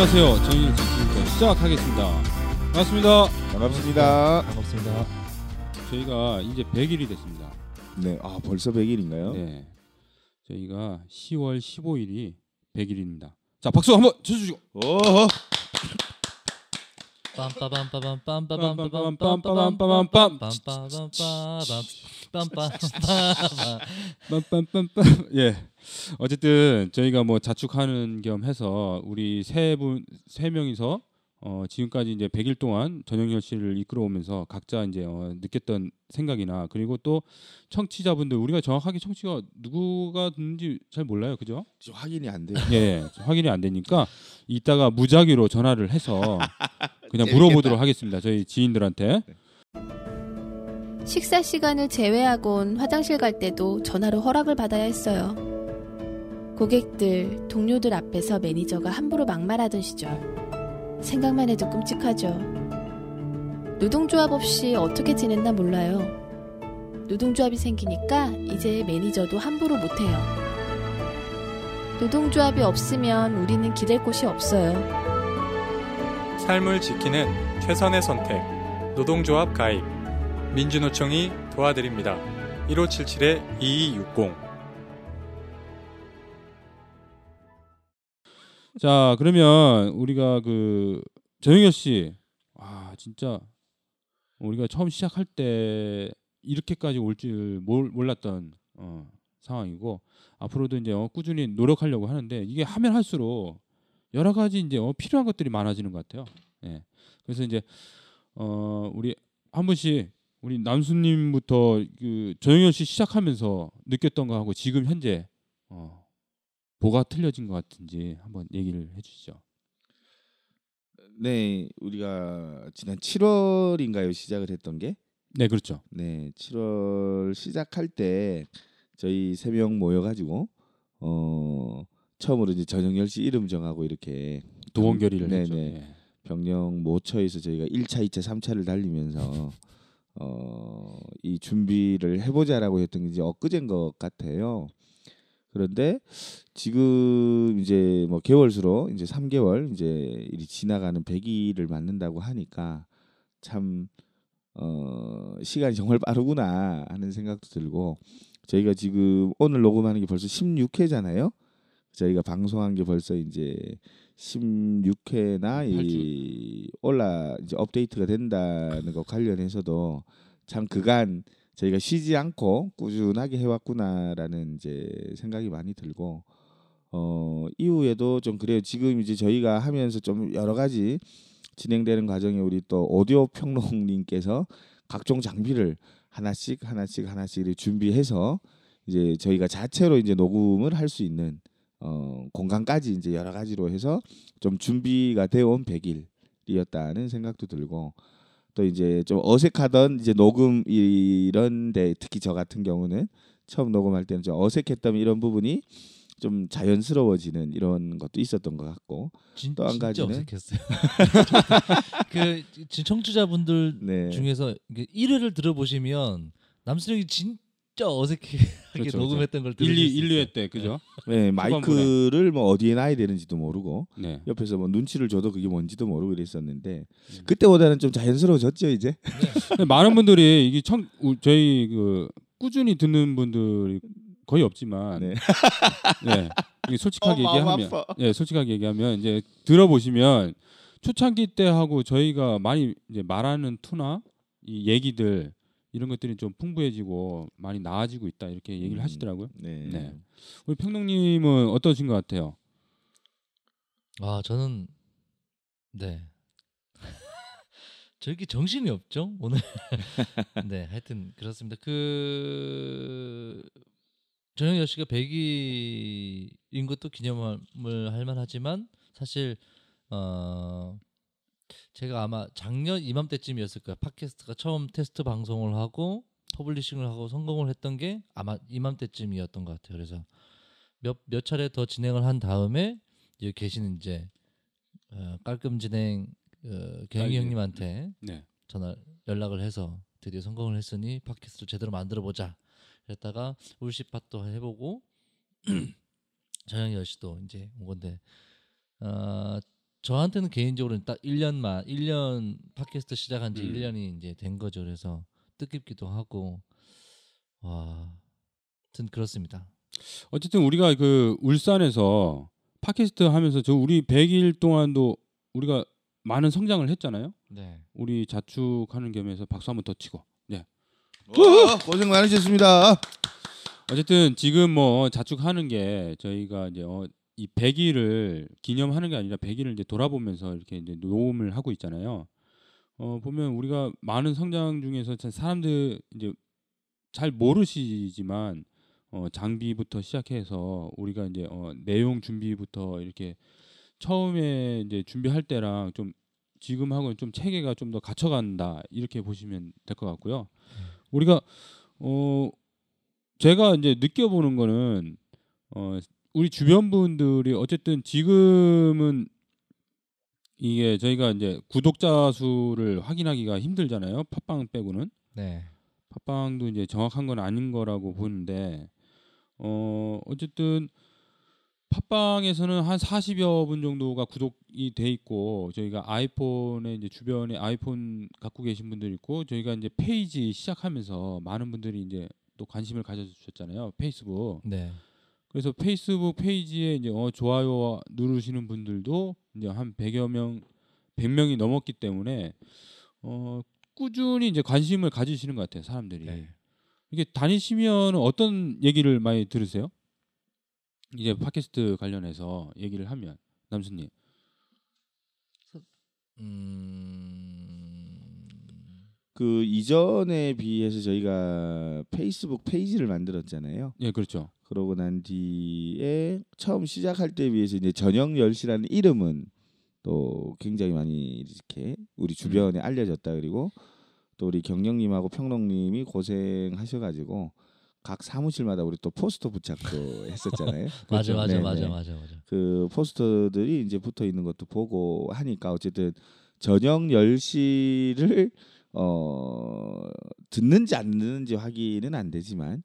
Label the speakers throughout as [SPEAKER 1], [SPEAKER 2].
[SPEAKER 1] 안녕하세요. 저희는 지금부터 시작하겠습니다. 반갑습니다.
[SPEAKER 2] 반갑습니다.
[SPEAKER 3] 반갑습니다.
[SPEAKER 1] 저희가 이제 100일이 됐습니다.
[SPEAKER 2] 네, 아 벌써 100일인가요?
[SPEAKER 1] 네. 저희가 10월 15일이 100일입니다. 자, 박수 한번 쳐 주시고.
[SPEAKER 2] 오,
[SPEAKER 1] 빰빰빰빰빰빰빰빰빰빰빰빰빰빰빰 예. 어쨌든 저희가 뭐 자축하는 겸 해서 우리 세 분 세 명이서 어 지금까지 이제 100일 동안 전영열 씨를 이끌어오면서 각자 이제 어 느꼈던 생각이나 그리고 또 청취자분들 우리가 정확하게 청취가 누구가 듣는지 잘 몰라요. 그죠?
[SPEAKER 2] 지금 확인이 안 돼요.
[SPEAKER 1] 예. 확인이 안 되니까 이따가 무작위로 전화를 해서 그냥
[SPEAKER 2] 재밌겠다.
[SPEAKER 1] 물어보도록 하겠습니다. 저희 지인들한테.
[SPEAKER 4] 식사 시간을 제외하곤 화장실 갈 때도 전화로 허락을 받아야 했어요. 고객들, 동료들 앞에서 매니저가 함부로 막말하던 시절. 생각만 해도 끔찍하죠. 노동조합 없이 어떻게 지냈나 몰라요. 노동조합이 생기니까 이제 매니저도 함부로 못해요. 노동조합이 없으면 우리는 기댈 곳이 없어요.
[SPEAKER 3] 삶을 지키는 최선의 선택. 노동조합 가입. 민주노총이 도와드립니다. 1577-2260.
[SPEAKER 1] 자 그러면 우리가 그 전영열 씨, 아 진짜 우리가 처음 시작할 때 이렇게까지 올 줄 몰랐던 어, 상황이고 앞으로도 이제 어, 꾸준히 노력하려고 하는데 이게 하면 할수록 여러 가지 이제 어, 필요한 것들이 많아지는 것 같아요. 예. 그래서 이제 어, 우리 한 분씩 우리 남수님부터 그 전영열 씨 시작하면서 느꼈던 거 하고 지금 현재 어, 뭐가 틀려진 것 같은지 한번 얘기를 해주시죠.
[SPEAKER 2] 네, 우리가 지난 7월인가요 시작을 했던 게?
[SPEAKER 1] 네, 그렇죠.
[SPEAKER 2] 네, 7월 시작할 때 저희 세 명 모여가지고 어 처음으로 이제 전영열 씨 이름 정하고 이렇게
[SPEAKER 1] 도원 결의를
[SPEAKER 2] 네,
[SPEAKER 1] 했죠.
[SPEAKER 2] 네.
[SPEAKER 1] 예.
[SPEAKER 2] 병영 모처에서 저희가 1차, 2차, 3차를 달리면서 어, 이 준비를 해보자라고 했던 게 이제 엊그제인 것 같아요. 그런데 지금 이제 뭐 개월 수로 이제 3개월 이제 지나가는 100일을 맞는다고 하니까 참 어, 시간이 정말 빠르구나 하는 생각도 들고 저희가 지금 오늘 녹음하는 게 벌써 16회잖아요. 저희가 방송한 게 벌써 이제 16회나 이 올라 이제 업데이트가 된다는 것 관련해서도 참 그간 저희가 쉬지 않고 꾸준하게 해왔구나라는 이제 생각이 많이 들고 어 이후에도 좀 그래요. 지금 이제 저희가 하면서 좀 여러 가지 진행되는 과정에 우리 또 오디오 평론님께서 각종 장비를 하나씩 하나씩 하나씩 준비해서 이제 저희가 자체로 이제 녹음을 할 수 있는 어 공간까지 이제 여러 가지로 해서 좀 준비가 되어 온 100일이었다는 생각도 들고 또 이제 좀 어색하던 이제 녹음 이런데 특히 저 같은 경우는 처음 녹음할 때는 좀 어색했던 이런 부분이 좀 자연스러워지는 이런 것도 있었던 것 같고
[SPEAKER 5] 진,
[SPEAKER 2] 또한
[SPEAKER 5] 진짜
[SPEAKER 2] 가지는?
[SPEAKER 5] 어색했어요. 그 지금 청취자분들
[SPEAKER 2] 네.
[SPEAKER 5] 중에서 그 1회를 들어보시면 남수령이 진 짜 어색하게
[SPEAKER 1] 그렇죠,
[SPEAKER 5] 녹음했던 걸
[SPEAKER 1] 1,
[SPEAKER 5] 들으실
[SPEAKER 1] 2,
[SPEAKER 5] 수
[SPEAKER 1] 1,
[SPEAKER 5] 있어요.
[SPEAKER 1] 2회 때 그죠?
[SPEAKER 2] 네,
[SPEAKER 1] 초반부에.
[SPEAKER 2] 마이크를 뭐 어디에 놔야 되는지도 모르고
[SPEAKER 1] 네.
[SPEAKER 2] 옆에서 뭐 눈치를 줘도 그게 뭔지도 모르고 이랬었는데
[SPEAKER 1] 음.
[SPEAKER 2] 그때보다는 좀 자연스러워졌죠 이제.
[SPEAKER 1] 근데 많은 분들이 이게 청 우- 저희 그 꾸준히 듣는 분들이 거의 없지만
[SPEAKER 2] 네.
[SPEAKER 1] 네. 솔직하게
[SPEAKER 2] 어,
[SPEAKER 1] 얘기하면. 예, 솔직하게 얘기하면 이제 들어보시면 초창기 때 하고 저희가 많이 이제 말하는 투나 이 얘기들 이런 것들이 좀 풍부해지고 많이 나아지고 있다 이렇게 얘기를
[SPEAKER 2] 음,
[SPEAKER 1] 하시더라고요.
[SPEAKER 2] 네.
[SPEAKER 1] 네. 우리 평동님은 어떠신 것 같아요?
[SPEAKER 5] 아 저는 네 저기 정신이 없죠 오늘 네 하여튼 그렇습니다 그 전영열 씨가 100일인 것도 기념을 할 만하지만 사실 어 제가 아마 작년 이맘때쯤이었을 거예요 팟캐스트가 처음 테스트 방송을 하고 publishing을 하고 성공을 했던 게 아마 이맘때쯤이었던 것 같아요 그래서 몇 몇 차례 더 진행을 한 다음에 여기 계시는 이제 어, 깔끔 진행 어, 경희
[SPEAKER 1] 아.
[SPEAKER 5] 형님한테
[SPEAKER 1] 네.
[SPEAKER 5] 전화 연락을 해서 드디어 성공을 했으니 팟캐스트를 제대로 만들어 보자. 그랬다가 울시팟도 해보고 전영열 씨도 이제 온 건데 어, 저한테는 개인적으로는 딱 1년만 1년 팟캐스트 시작한 지
[SPEAKER 2] 음.
[SPEAKER 5] 1년이 이제 된 거죠. 그래서 뜻깊기도 하고 와. 하여튼 그렇습니다.
[SPEAKER 1] 어쨌든 우리가 그 울산에서 팟캐스트 하면서 저 우리 100일 동안도 우리가 많은 성장을 했잖아요.
[SPEAKER 5] 네.
[SPEAKER 1] 우리 자축하는 겸해서 박수 한번 더 치고. 네.
[SPEAKER 2] 오, 고생 많으셨습니다.
[SPEAKER 1] 어쨌든 지금 뭐 자축하는 게 저희가 이제 어, 이 100일을 기념하는 게 아니라 100일을 이제 돌아보면서 이렇게 이제 녹음을 하고 있잖아요. 어 보면 우리가 많은 성장 중에서 참 사람들 이제 잘 모르시지만 어 장비부터 시작해서 우리가 이제 어 내용 준비부터 이렇게 처음에 이제 준비할 때랑 좀 지금하고는 좀 체계가 좀 더 갖춰간다 이렇게 보시면 될 것 같고요. 우리가 어 제가 이제 느껴보는 거는 어 우리 주변 분들이 어쨌든 지금은 이게 저희가 이제 구독자 수를 확인하기가 힘들잖아요. 팟빵 빼고는
[SPEAKER 5] 네.
[SPEAKER 1] 팟빵도 이제 정확한 건 아닌 거라고 보는데 어 어쨌든 팟빵에서는 한 40여 분 정도가 구독이 돼 있고 저희가 아이폰에 이제 주변에 아이폰 갖고 계신 분들 있고 저희가 이제 페이지 시작하면서 많은 분들이 이제 또 관심을 가져 주셨잖아요. 페이스북.
[SPEAKER 5] 네.
[SPEAKER 1] 그래서 페이스북 페이지에 이제 어 좋아요 누르시는 분들도 이제 한 100여 명, 100명이 넘었기 때문에 어 꾸준히 이제 관심을 가지시는 것 같아요, 사람들이.
[SPEAKER 5] 네.
[SPEAKER 1] 이게 다니시면 어떤 얘기를 많이 들으세요? 이제 팟캐스트 관련해서 얘기를 하면 남수님.
[SPEAKER 5] 음.
[SPEAKER 2] 그 이전에 비해서 저희가 페이스북 페이지를 만들었잖아요.
[SPEAKER 1] 예, 그렇죠.
[SPEAKER 2] 그러고 난 뒤에 처음 시작할 때 비해서 이제 저녁 10시라는 이름은 또 굉장히 많이 이렇게 우리 주변에
[SPEAKER 1] 음.
[SPEAKER 2] 알려졌다 그리고 또 우리 경영님하고 평롱님이 고생하셔가지고 각 사무실마다 우리 또 포스터 부착도 했었잖아요.
[SPEAKER 5] 맞아 맞아
[SPEAKER 2] 네,
[SPEAKER 5] 맞아
[SPEAKER 2] 네.
[SPEAKER 5] 맞아 맞아.
[SPEAKER 2] 그 포스터들이 이제 붙어 있는 것도 보고 하니까 어쨌든 저녁 10시를 어 듣는지 안 듣는지 확인은 안 되지만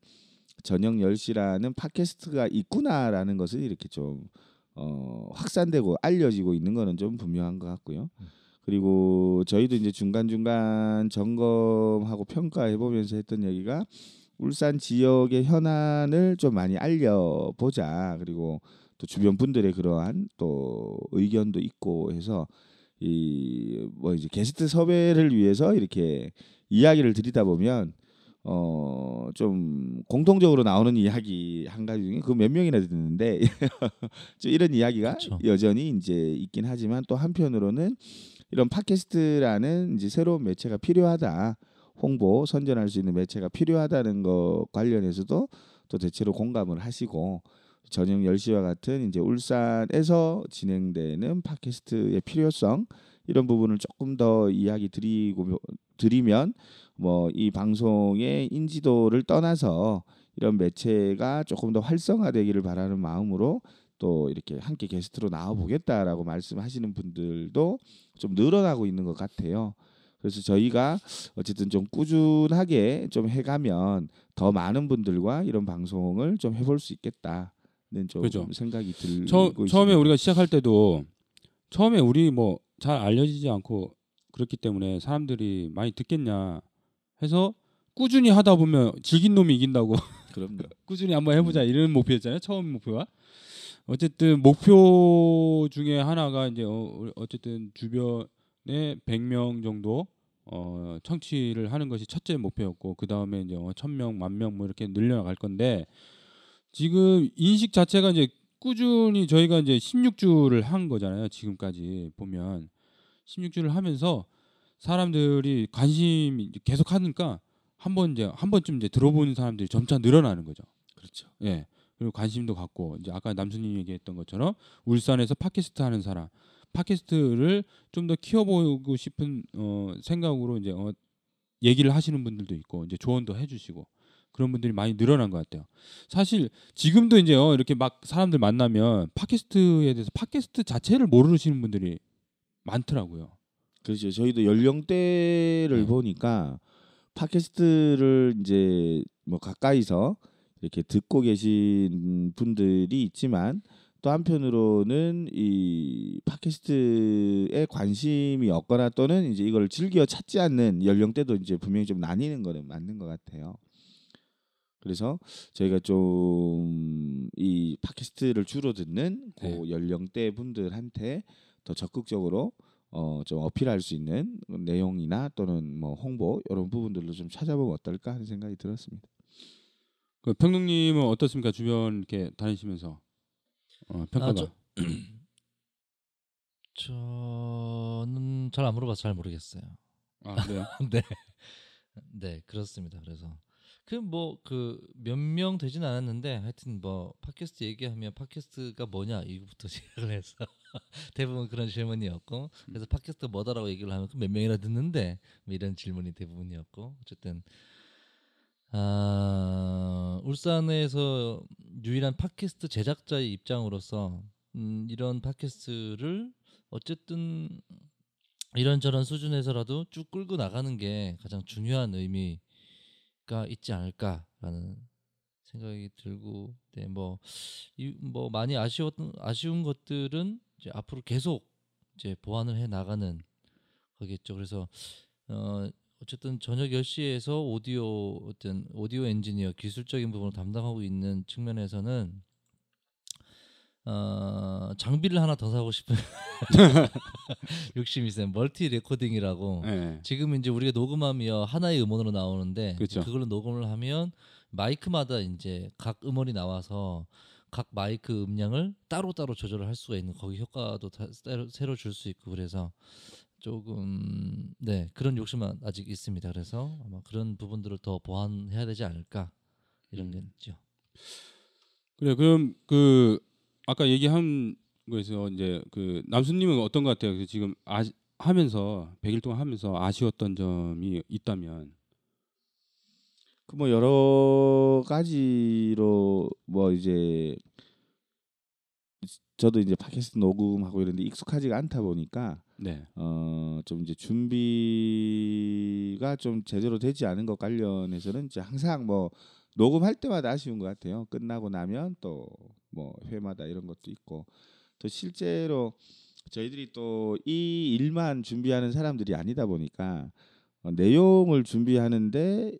[SPEAKER 2] 저녁 10시라는 팟캐스트가 있구나라는 것을 이렇게 좀 어, 확산되고 알려지고 있는 거는 좀 분명한 것 같고요. 그리고 저희도 이제 중간중간 점검하고 평가해 보면서 했던 얘기가 울산 지역의 현안을 좀 많이 알려보자. 그리고 또 주변 분들의 그러한 또 의견도 있고 해서 이 뭐 이제 게스트 섭외를 위해서 이렇게 이야기를 드리다 보면 어 좀 공통적으로 나오는 이야기 한 가지 중에 그 몇 명이나 듣는데 좀 이런 이야기가
[SPEAKER 5] 그쵸.
[SPEAKER 2] 여전히 이제 있긴 하지만 또 한편으로는 이런 팟캐스트라는 이제 새로운 매체가 필요하다. 홍보 선전할 수 있는 매체가 필요하다는 것 관련해서도 또 대체로 공감을 하시고 저녁 10시와 같은 이제 울산에서 진행되는 팟캐스트의 필요성 이런 부분을 조금 더 이야기 드리고 드리면 뭐 이 방송의 인지도를 떠나서 이런 매체가 조금 더 활성화되기를 바라는 마음으로 또 이렇게 함께 게스트로 나와 보겠다라고 말씀하시는 분들도 좀 늘어나고 있는 것 같아요. 그래서 저희가 어쨌든 좀 꾸준하게 좀 해가면 더 많은 분들과 이런 방송을 좀 해볼 수 있겠다는 좀
[SPEAKER 1] 그죠.
[SPEAKER 2] 생각이 들고
[SPEAKER 1] 처,
[SPEAKER 2] 있습니다.
[SPEAKER 1] 처음에 우리가 시작할 때도 처음에 우리 뭐 잘 알려지지 않고 그렇기 때문에 사람들이 많이 듣겠냐 해서 꾸준히 하다 보면 질긴 놈이 이긴다고
[SPEAKER 2] 그럼요.
[SPEAKER 1] 꾸준히 한번 해보자 이런 목표였잖아요. 처음 목표가. 어쨌든 목표 중에 하나가 이제 어, 어쨌든 주변에 100명 정도 어, 청취를 하는 것이 첫째 목표였고 그 다음에 이제 어, 1000명, 만 명 뭐 이렇게 늘려나갈 건데 지금 인식 자체가 이제 꾸준히 저희가 이제 16주를 한 거잖아요. 지금까지 보면 16주를 하면서 사람들이 관심 이제 계속 하니까 한 번 이제 한 번쯤 이제 들어보는 사람들이 점차 늘어나는 거죠.
[SPEAKER 2] 그렇죠.
[SPEAKER 1] 예. 그리고 관심도 갖고 이제 아까 남순님 얘기했던 것처럼 울산에서 팟캐스트 하는 사람, 팟캐스트를 좀 더 키워보고 싶은 어, 생각으로 이제 어, 얘기를 하시는 분들도 있고 이제 조언도 해주시고 그런 분들이 많이 늘어난 것 같아요. 사실 지금도 이제 어, 이렇게 막 사람들 만나면 팟캐스트에 대해서 팟캐스트 자체를 모르시는 분들이 많더라고요.
[SPEAKER 2] 그렇죠. 저희도 연령대를
[SPEAKER 1] 네.
[SPEAKER 2] 보니까 팟캐스트를 이제 뭐 가까이서 이렇게 듣고 계신 분들이 있지만 또 한편으로는 이 팟캐스트에 관심이 없거나 또는 이제 이걸 즐겨 찾지 않는 연령대도 이제 분명히 좀 나뉘는 거는 맞는 것 같아요. 그래서 저희가 좀 이 팟캐스트를 주로 듣는 그
[SPEAKER 1] 네.
[SPEAKER 2] 연령대 분들한테 더 적극적으로 어 좀 어필할 수 있는 내용이나 또는 뭐 홍보 이런 부분들로 좀 찾아보면 어떨까 하는 생각이 들었습니다.
[SPEAKER 1] 그 평론님은 어떻습니까? 주변 이렇게 다니시면서 어, 평가가.
[SPEAKER 5] 아, 저- 저는 잘 안 물어봐서 잘 모르겠어요.
[SPEAKER 1] 아, 그래요?
[SPEAKER 5] 네, 네 그렇습니다. 그래서 그 뭐 그 몇 명 되진 않았는데 하여튼 뭐 팟캐스트 얘기하면 팟캐스트가 뭐냐 이거부터 시작을 해서 대부분 그런 질문이었고 그래서 팟캐스트 뭐다라고 얘기를 하면 그몇 명이나 듣는데 뭐 이런 질문이 대부분이었고 어쨌든 아 울산에서 유일한 팟캐스트 제작자의 입장으로서 음, 이런 팟캐스트를 어쨌든 이런저런 수준에서라도 쭉 끌고 나가는 게 가장 중요한 의미가 있지 않을까라는 생각이 들고 네, 뭐, 이, 뭐 많이 아쉬웠던 아쉬운 것들은 이제 앞으로 계속 이제 보완을 해 나가는 거겠죠. 그래서 어 어쨌든 저녁 10시에서 오디오 어떤 오디오 엔지니어 기술적인 부분을 담당하고 있는 측면에서는 어 장비를 하나 더 사고 싶은 욕심이 있어요. multi recording이라고
[SPEAKER 1] 네.
[SPEAKER 5] 지금 이제 우리가 녹음하면 하나의 음원으로 나오는데
[SPEAKER 1] 그렇죠.
[SPEAKER 5] 그걸로 녹음을 하면 마이크마다 이제 각 음원이 나와서 각 마이크 음량을 따로따로 조절을 할 수가 있는 거기 효과도 다 새로, 새로 줄 수 있고 그래서 조금 네 그런 욕심은 아직 있습니다. 그래서 아마 그런 부분들을 더 보완해야 되지 않을까 이런 게
[SPEAKER 1] 음.
[SPEAKER 5] 있죠.
[SPEAKER 1] 그래 그럼 그 아까 얘기한 거에서 이제 그 남수님은 어떤 것 같아요? 그 지금 아 하면서 100일 동안 하면서 아쉬웠던 점이 있다면
[SPEAKER 2] 그 뭐 여러 가지로 뭐 이제 저도 이제 팟캐스트 녹음하고 이런데 익숙하지가 않다 보니까
[SPEAKER 1] 네.
[SPEAKER 2] 어좀 이제 준비가 좀 제대로 되지 않은 것 관련해서는 이제 항상 뭐 녹음할 때마다 아쉬운 것 같아요. 끝나고 나면 또 뭐 회마다 이런 것도 있고 또 실제로 저희들이 또 이 일만 준비하는 사람들이 아니다 보니까 어, 내용을 준비하는데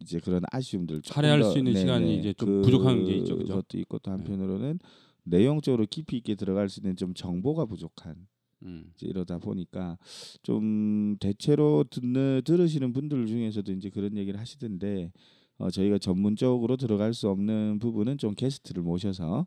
[SPEAKER 2] 이제 그런 아쉬움들
[SPEAKER 1] 할애할
[SPEAKER 2] 더-
[SPEAKER 1] 수 있는
[SPEAKER 2] 네네.
[SPEAKER 1] 시간이 이제 좀 부족한 게 있죠, 그죠?
[SPEAKER 2] 그것도 있고 또 한편으로는 내용적으로 깊이 있게 들어갈 수 있는 좀 정보가 부족한
[SPEAKER 1] 음.
[SPEAKER 2] 이제 이러다 보니까 좀 대체로 듣는 들으시는 분들 중에서도 이제 그런 얘기를 하시던데 어, 저희가 전문적으로 들어갈 수 없는 부분은 좀 게스트를 모셔서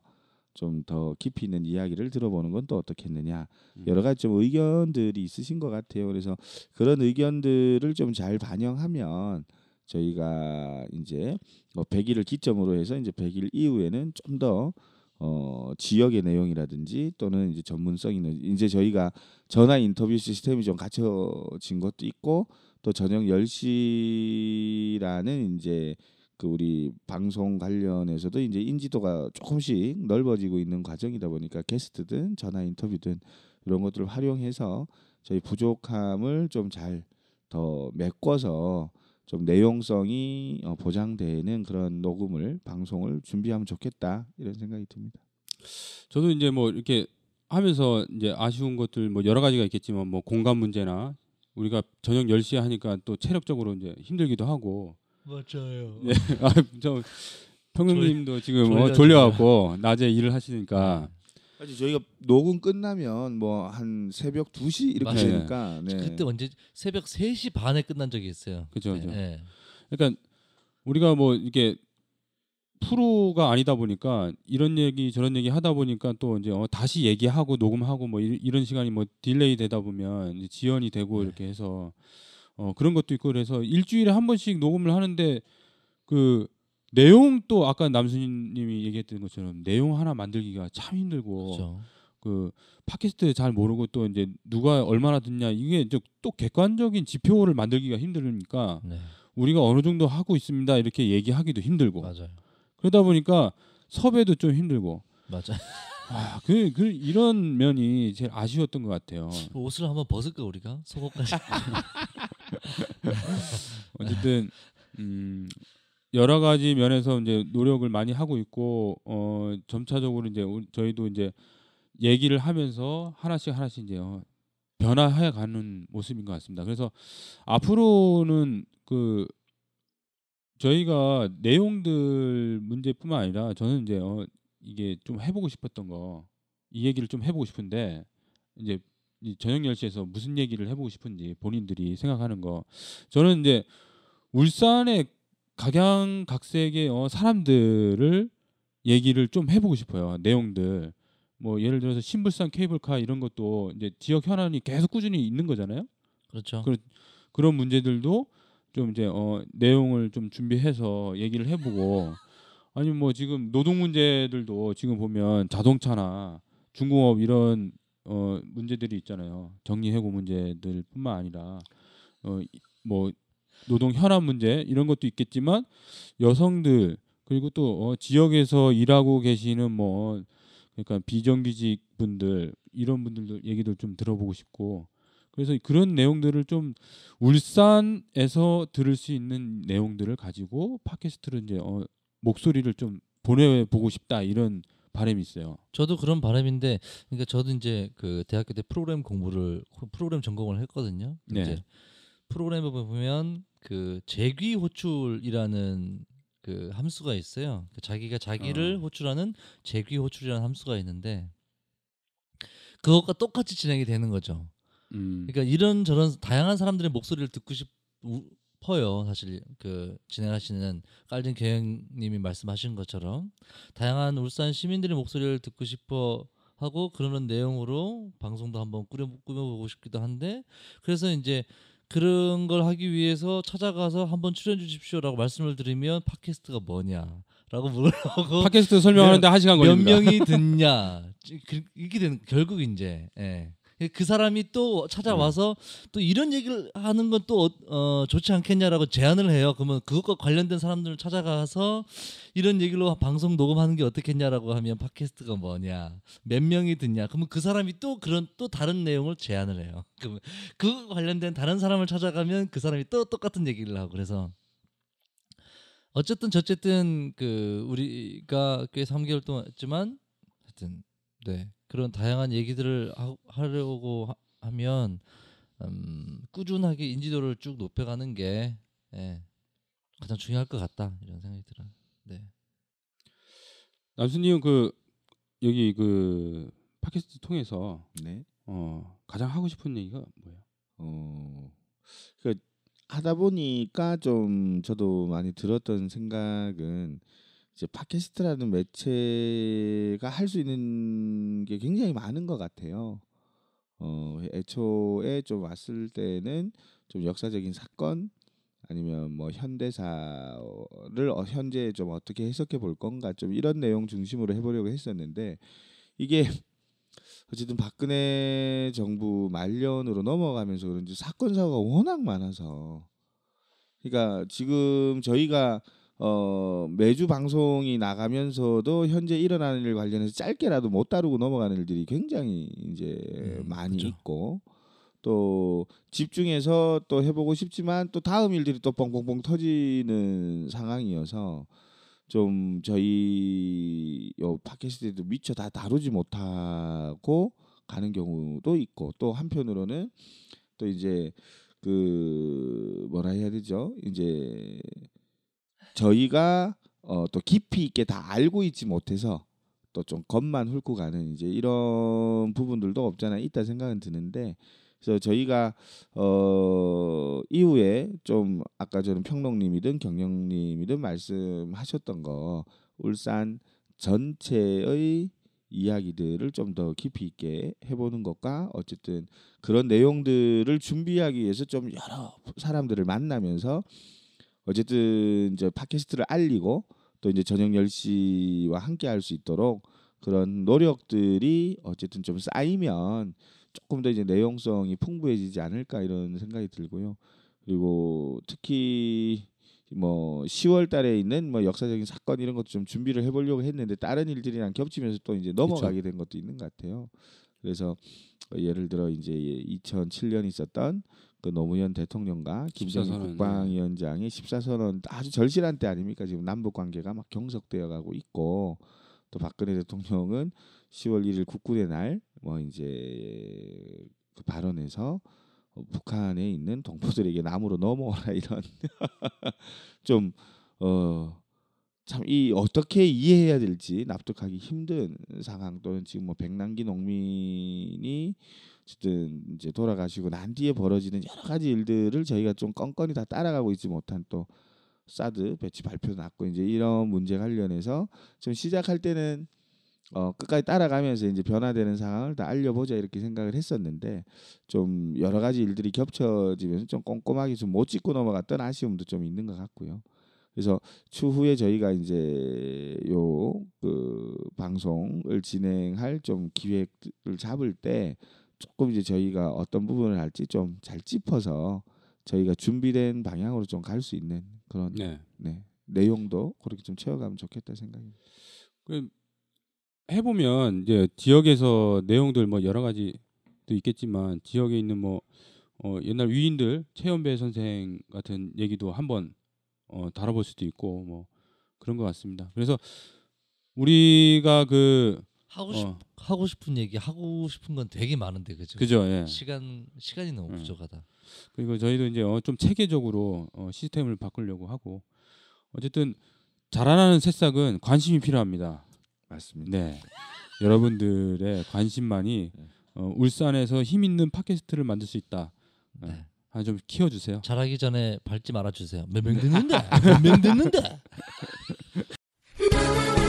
[SPEAKER 2] 좀 더 깊이 있는 이야기를 들어보는 건 또 어떻겠느냐
[SPEAKER 1] 음.
[SPEAKER 2] 여러 가지 좀 의견들이 있으신 것 같아요. 그래서 그런 의견들을 좀 잘 반영하면 저희가 이제 뭐 100일을 기점으로 해서 이제 100일 이후에는 좀더 어, 지역의 내용이라든지 또는 이제 전문성 있는 이제 저희가 전화 인터뷰 시스템이 좀 갖춰진 것도 있고 또 저녁 10시라는 이제 그 우리 방송 관련해서도 이제 인지도가 조금씩 넓어지고 있는 과정이다 보니까 게스트든 전화 인터뷰든 이런 것들을 활용해서 저희 부족함을 좀 잘 더 메꿔서 좀 내용성이 어, 보장되는 그런 녹음을 방송을 준비하면 좋겠다 이런 생각이 듭니다.
[SPEAKER 1] 저도 이제 뭐 이렇게 하면서 이제 아쉬운 것들 뭐 여러 가지가 있겠지만 뭐 공간 문제나 우리가 저녁 10시에 하니까 또 체력적으로 이제 힘들기도 하고
[SPEAKER 5] 맞아요.
[SPEAKER 1] 네. 아, 저 평론님도 지금 어,
[SPEAKER 5] 졸려,
[SPEAKER 1] 졸려갖고 낮에 일을 하시니까
[SPEAKER 2] 사실 저희가 녹음 끝나면 뭐 한 새벽 2시 이렇게
[SPEAKER 5] 맞아요.
[SPEAKER 2] 되니까 네.
[SPEAKER 5] 그때 언제 새벽 3시 반에 끝난 적이 있어요.
[SPEAKER 1] 그죠, 그죠.
[SPEAKER 5] 네.
[SPEAKER 1] 그러니까 우리가 뭐 이게 프로가 아니다 보니까 이런 얘기 저런 얘기 하다 보니까 또 이제 어, 다시 얘기하고 녹음하고 뭐 이, 이런 시간이 뭐 delay 되다 보면 이제 지연이 되고
[SPEAKER 5] 네.
[SPEAKER 1] 이렇게 해서 어 그런 것도 있고 그래서 일주일에 한 번씩 녹음을 하는데 그 내용 또 아까 남순님이 얘기했던 것처럼 내용 하나 만들기가 참 힘들고
[SPEAKER 5] 그렇죠.
[SPEAKER 1] 그 팟캐스트 잘 모르고 또 이제 누가 얼마나 듣냐 이게 이제 또 객관적인 지표를 만들기가 힘들으니까
[SPEAKER 5] 네.
[SPEAKER 1] 우리가 어느 정도 하고 있습니다 이렇게 얘기하기도 힘들고
[SPEAKER 5] 맞아요.
[SPEAKER 1] 그러다 보니까 섭외도 좀 힘들고
[SPEAKER 5] 맞아요.
[SPEAKER 1] 아그 그 이런 면이 제일 아쉬웠던 것 같아요.
[SPEAKER 5] 옷을 한번 벗을까 우리가 속옷까지.
[SPEAKER 1] 어쨌든 음 여러 가지 면에서 이제 노력을 많이 하고 있고 어 점차적으로 이제 저희도 이제 얘기를 하면서 하나씩 하나씩 이제 어, 변화해 가는 모습인 것 같습니다. 그래서 앞으로는 그 저희가 내용들 문제뿐만 아니라 저는 이제 어 이게 좀 해보고 싶었던 거 이 얘기를 좀 해보고 싶은데 이제 이 저녁 10시에서 무슨 얘기를 해보고 싶은지 본인들이 생각하는 거 저는 이제 울산의 각양각색의 어, 사람들을 얘기를 좀 해보고 싶어요 내용들. 뭐 예를 들어서 신불산 케이블카 이런 것도 이제 지역 현안이 계속 꾸준히 있는 거잖아요.
[SPEAKER 5] 그렇죠.
[SPEAKER 1] 그- 그런 문제들도 좀 이제 어 내용을 좀 준비해서 얘기를 해보고. 아니면 뭐 지금 노동 문제들도 지금 보면 자동차나 중공업 이런 어 문제들이 있잖아요. 정리 해고 문제들뿐만 아니라 어 뭐 노동 현안 문제 이런 것도 있겠지만 여성들 그리고 또 어, 지역에서 일하고 계시는 뭐 그러니까 비정규직 분들 이런 분들도 얘기도 좀 들어보고 싶고 그래서 그런 내용들을 좀 울산에서 들을 수 있는 내용들을 가지고 팟캐스트를 이제 어, 목소리를 좀 보내보고 싶다 이런 바람이 있어요.
[SPEAKER 5] 저도 그런 바람인데 그러니까 저도 이제 그 대학교 때 프로그램 공부를 프로그램 전공을 했거든요.
[SPEAKER 1] 네.
[SPEAKER 5] 이제 프로그램을 보면 그 재귀 호출이라는 그 함수가 있어요. 그 자기가 자기를
[SPEAKER 1] 어.
[SPEAKER 5] 호출하는 재귀 호출이라는 함수가 있는데 그것과 똑같이 진행이 되는 거죠.
[SPEAKER 1] 음.
[SPEAKER 5] 그러니까 이런 저런 다양한 사람들의 목소리를 듣고 싶어요. 사실 그 진행하시는 깔진 교영님이 말씀하신 것처럼 다양한 울산 시민들의 목소리를 듣고 싶어 하고 그러는 내용으로 방송도 한번 꾸려 꾸며보고 싶기도 한데 그래서 이제 그런 걸 하기 위해서 찾아가서 한번 출연 주십시오라고 말씀을 드리면 팟캐스트가 뭐냐라고 물어보고
[SPEAKER 1] 팟캐스트 설명하는데 한 시간
[SPEAKER 5] 몇
[SPEAKER 1] 걸립니다.
[SPEAKER 5] 명이 듣냐 그- 이렇게 되는 결국 이제 예. 그 사람이 또 찾아와서 또 이런 얘기를 하는 건 또 어, 좋지 않겠냐라고 제안을 해요. 그러면 그것과 관련된 사람들을 찾아가서 이런 얘기로 방송 녹음하는 게 어떻겠냐라고 하면 팟캐스트가 뭐냐, 몇 명이 듣냐. 그러면 그 사람이 또 그런 또 다른 내용을 제안을 해요. 그러면 그 관련된 다른 사람을 찾아가면 그 사람이 또 똑같은 얘기를 하고 그래서 어쨌든 저쨌든 그 우리가 꽤 3개월 동안 했지만 하여튼 네 그런 다양한 얘기들을 하, 하려고 하, 하면 음, 꾸준하게 인지도를 쭉 높여가는 게 예, 가장 중요할 것 같다 이런 생각이 들어요. 네.
[SPEAKER 1] 남수님은 그 여기 그 팟캐스트 통해서
[SPEAKER 2] 네.
[SPEAKER 1] 어, 가장 하고 싶은 얘기가 뭐예요?
[SPEAKER 2] 어, 그 하다 보니까 좀 저도 많이 들었던 생각은 이제 팟캐스트라는 매체가 할 수 있는 게 굉장히 많은 것 같아요. 어, 애초에 좀 왔을 때는 좀 역사적인 사건 아니면 뭐 현대사를 어, 현재 좀 어떻게 해석해 볼 건가 좀 이런 내용 중심으로 해보려고 했었는데 이게 어쨌든 박근혜 정부 말년으로 넘어가면서 그런지 사건 사고가 워낙 많아서 그러니까 지금 저희가 어 매주 방송이 나가면서도 현재 일어나는 일 관련해서 짧게라도 못 다루고 넘어가는 일들이 굉장히 이제
[SPEAKER 5] 음,
[SPEAKER 2] 많이
[SPEAKER 5] 그죠.
[SPEAKER 2] 있고 또 집중해서 또 해보고 싶지만 또 다음 일들이 또 뻥뻥뻥 터지는 상황이어서 좀 저희 요 팟캐스트에도 미처 다 다루지 못하고 가는 경우도 있고 또 한편으로는 또 이제 그 뭐라 해야 되죠? 이제 저희가 어 또 깊이 있게 다 알고 있지 못해서 또 좀 겉만 훑고 가는 이제 이런 부분들도 없잖아 있다 생각은 드는데 그래서 저희가 어 이후에 좀 아까 저는 평론님이든 경영님이든 말씀하셨던 거 울산 전체의 이야기들을 좀 더 깊이 있게 해보는 것과 어쨌든 그런 내용들을 준비하기 위해서 좀 여러 사람들을 만나면서 어쨌든 이제 팟캐스트를 알리고 또 이제 저녁 10시와 함께 할 수 있도록 그런 노력들이 어쨌든 좀 쌓이면 조금 더 이제 내용성이 풍부해지지 않을까 이런 생각이 들고요. 그리고 특히 뭐 10월 달에 있는 뭐 역사적인 사건 이런 것도 좀 준비를 해 보려고 했는데 다른 일들이랑 겹치면서 또 이제 넘어가게 된 것도 있는 것 같아요. 그래서 어, 예를 들어 이제 2007년 있었던 그 노무현 대통령과 김정일
[SPEAKER 1] 14선언,
[SPEAKER 2] 국방위원장의 14선언 아주 절실한 때 아닙니까? 지금 남북 관계가 막 경색되어 가고 있고 또 박근혜 대통령은 10월 1일 국군의 날 뭐 이제 그 발언에서 어, 북한에 있는 동포들에게 남으로 넘어오라 이런 좀 어. 참 이 어떻게 이해해야 될지 납득하기 힘든 상황 또는 지금 뭐 백남기 농민이 어쨌든 이제 돌아가시고 난 뒤에 벌어지는 여러 가지 일들을 저희가 좀 껌껌이 다 따라가고 있지 못한 또 사드 배치 발표도 났고 이제 이런 문제 관련해서 좀 시작할 때는 어 끝까지 따라가면서 이제 변화되는 상황을 다 알려보자 이렇게 생각을 했었는데 좀 여러 가지 일들이 겹쳐지면서 좀 꼼꼼하게 좀 못 짚고 넘어갔던 아쉬움도 좀 있는 것 같고요. 그래서 추후에 저희가 이제 요 그 방송을 진행할 좀 기획을 잡을 때 조금 이제 저희가 어떤 부분을 할지 좀 잘 짚어서 저희가 준비된 방향으로 좀 갈 수 있는 그런
[SPEAKER 1] 네.
[SPEAKER 2] 네, 내용도 그렇게 좀 채워가면 좋겠다 생각입니다.
[SPEAKER 1] 그 해보면 이제 지역에서 내용들 뭐 여러 가지도 있겠지만 지역에 있는 뭐 어, 옛날 위인들 최연배 선생 같은 얘기도 한번 어, 다뤄볼 수도 있고 뭐 그런 것 같습니다. 그래서 우리가 그
[SPEAKER 5] 하고 싶
[SPEAKER 1] 어,
[SPEAKER 5] 하고 싶은 얘기 하고 싶은 건 되게 많은데 그죠?
[SPEAKER 1] 그죠, 예.
[SPEAKER 5] 시간 시간이 너무
[SPEAKER 1] 음.
[SPEAKER 5] 부족하다.
[SPEAKER 1] 그리고 저희도 이제 어, 좀 체계적으로 어, 시스템을 바꾸려고 하고 어쨌든 자라나는 새싹은 관심이 필요합니다.
[SPEAKER 2] 맞습니다.
[SPEAKER 1] 네. 여러분들의 관심만이
[SPEAKER 2] 네.
[SPEAKER 1] 어, 울산에서 힘 있는 팟캐스트를 만들 수 있다. 네.
[SPEAKER 5] 네.
[SPEAKER 1] 하나 좀 키워주세요.
[SPEAKER 5] 잘하기 전에 밟지 말아 주세요. 몇명 듣는데? 몇명 듣는데?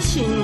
[SPEAKER 6] 당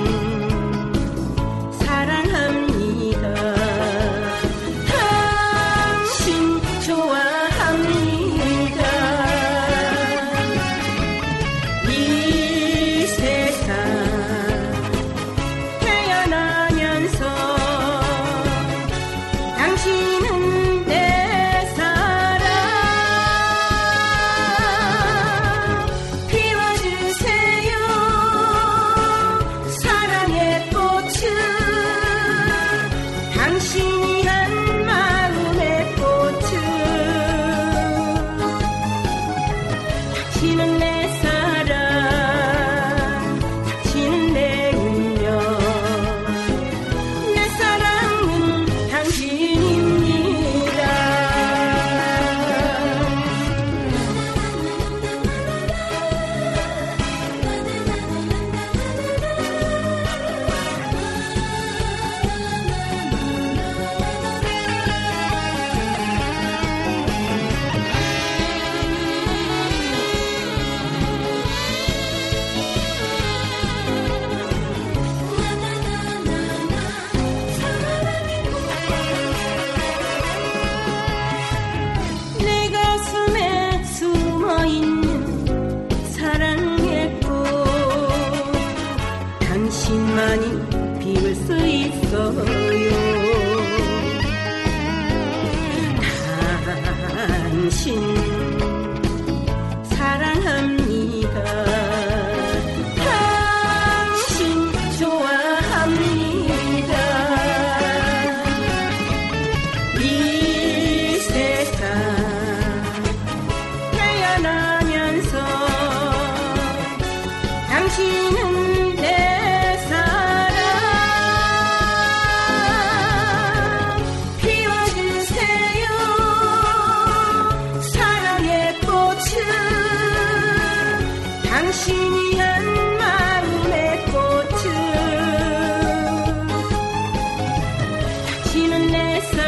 [SPEAKER 6] 당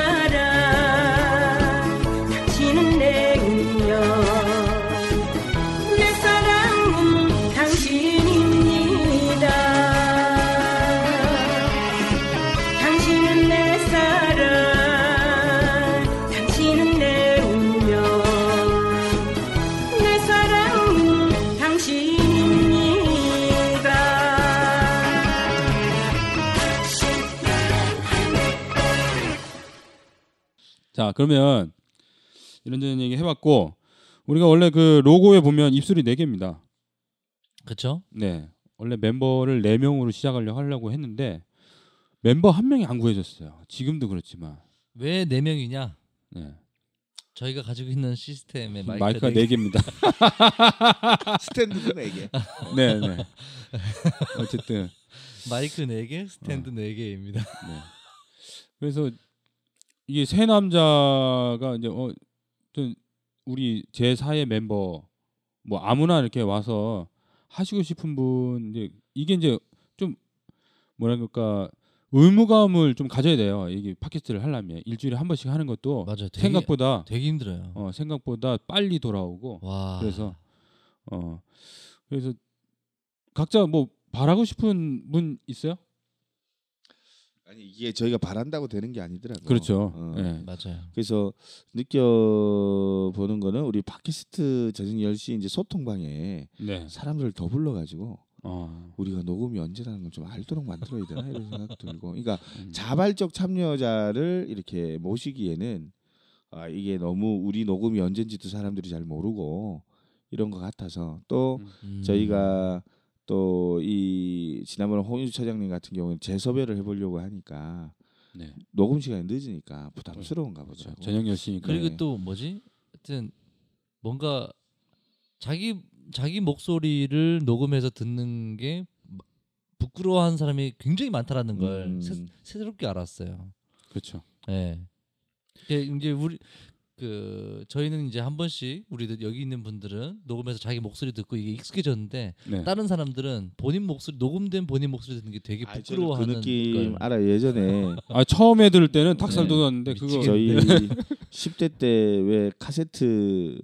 [SPEAKER 1] 자 그러면 이런저런 얘기 해봤고 우리가 원래 그 로고에 보면 입술이 네 개입니다.
[SPEAKER 5] 그렇죠?
[SPEAKER 1] 네 원래 멤버를 네 명으로 시작하려고 하려고 했는데 멤버 한 명이 안 구해졌어요. 지금도 그렇지만
[SPEAKER 5] 왜 네 명이냐?
[SPEAKER 1] 네.
[SPEAKER 5] 저희가 가지고 있는 시스템의 마이크가,
[SPEAKER 1] 마이크가 네네 개입니다.
[SPEAKER 2] 스탠드도 네 개
[SPEAKER 1] 네, 네. 어쨌든
[SPEAKER 5] 마이크 4개, 스탠드 4개입니다.
[SPEAKER 1] 네. 그래서 이게 세 남자가 이제 어, 좀 우리 제 4의 멤버 뭐 아무나 이렇게 와서 하시고 싶은 분 이제 이게 이제 좀 뭐랄까 의무감을 좀 가져야 돼요. 이게 팟캐스트를 하려면 일주일에 한 번씩 하는 것도
[SPEAKER 5] 맞아요. 되게,
[SPEAKER 1] 생각보다
[SPEAKER 5] 되게 힘들어요.
[SPEAKER 1] 어, 생각보다 빨리 돌아오고
[SPEAKER 5] 와.
[SPEAKER 1] 그래서 어 그래서 각자 뭐 바라고 싶은 분 있어요?
[SPEAKER 2] 아니 이게 저희가 바란다고 되는 게 아니더라고요.
[SPEAKER 1] 그렇죠.
[SPEAKER 2] 어.
[SPEAKER 1] 예.
[SPEAKER 5] 맞아요.
[SPEAKER 2] 그래서 느껴보는 거는 우리 팟캐스트 저녁 10시 이제 소통방에
[SPEAKER 1] 네.
[SPEAKER 2] 사람들을 더 불러가지고
[SPEAKER 1] 어.
[SPEAKER 2] 우리가 녹음이 언제라는 걸 좀 알도록 만들어야 되나 이런 생각 들고 그러니까
[SPEAKER 1] 음.
[SPEAKER 2] 자발적 참여자를 이렇게 모시기에는 아 이게 너무 우리 녹음이 언젠지도 사람들이 잘 모르고 이런 것 같아서 또
[SPEAKER 5] 음.
[SPEAKER 2] 저희가 또 이 지난번에 홍윤수 차장님 같은 경우는 재섭외를 해보려고 하니까
[SPEAKER 1] 네.
[SPEAKER 2] 녹음 시간이 늦으니까 부담스러운가
[SPEAKER 1] 그렇죠.
[SPEAKER 2] 보더라고.
[SPEAKER 1] 저녁 10시니까.
[SPEAKER 5] 그리고
[SPEAKER 2] 네.
[SPEAKER 5] 또 뭐지? 하여튼 뭔가 자기 자기 목소리를 녹음해서 듣는 게 부끄러워하는 사람이 굉장히 많다라는 걸
[SPEAKER 2] 음.
[SPEAKER 5] 새, 새롭게 알았어요.
[SPEAKER 1] 그렇죠.
[SPEAKER 5] 예. 예, 이제 우리 그 저희는 이제 한 번씩 우리들 여기 있는 분들은 녹음해서 자기 목소리 듣고 이게 익숙해졌는데
[SPEAKER 1] 네.
[SPEAKER 5] 다른 사람들은 본인 목소리 녹음된 본인 목소리 듣는 게 되게
[SPEAKER 2] 아, 저는
[SPEAKER 5] 부끄러워하는
[SPEAKER 2] 그 느낌
[SPEAKER 5] 걸.
[SPEAKER 2] 알아요. 예전에
[SPEAKER 1] 아 처음에 들을 때는 닭살
[SPEAKER 5] 네.
[SPEAKER 1] 돋았는데 그거
[SPEAKER 2] 저희 10대 때 왜 카세트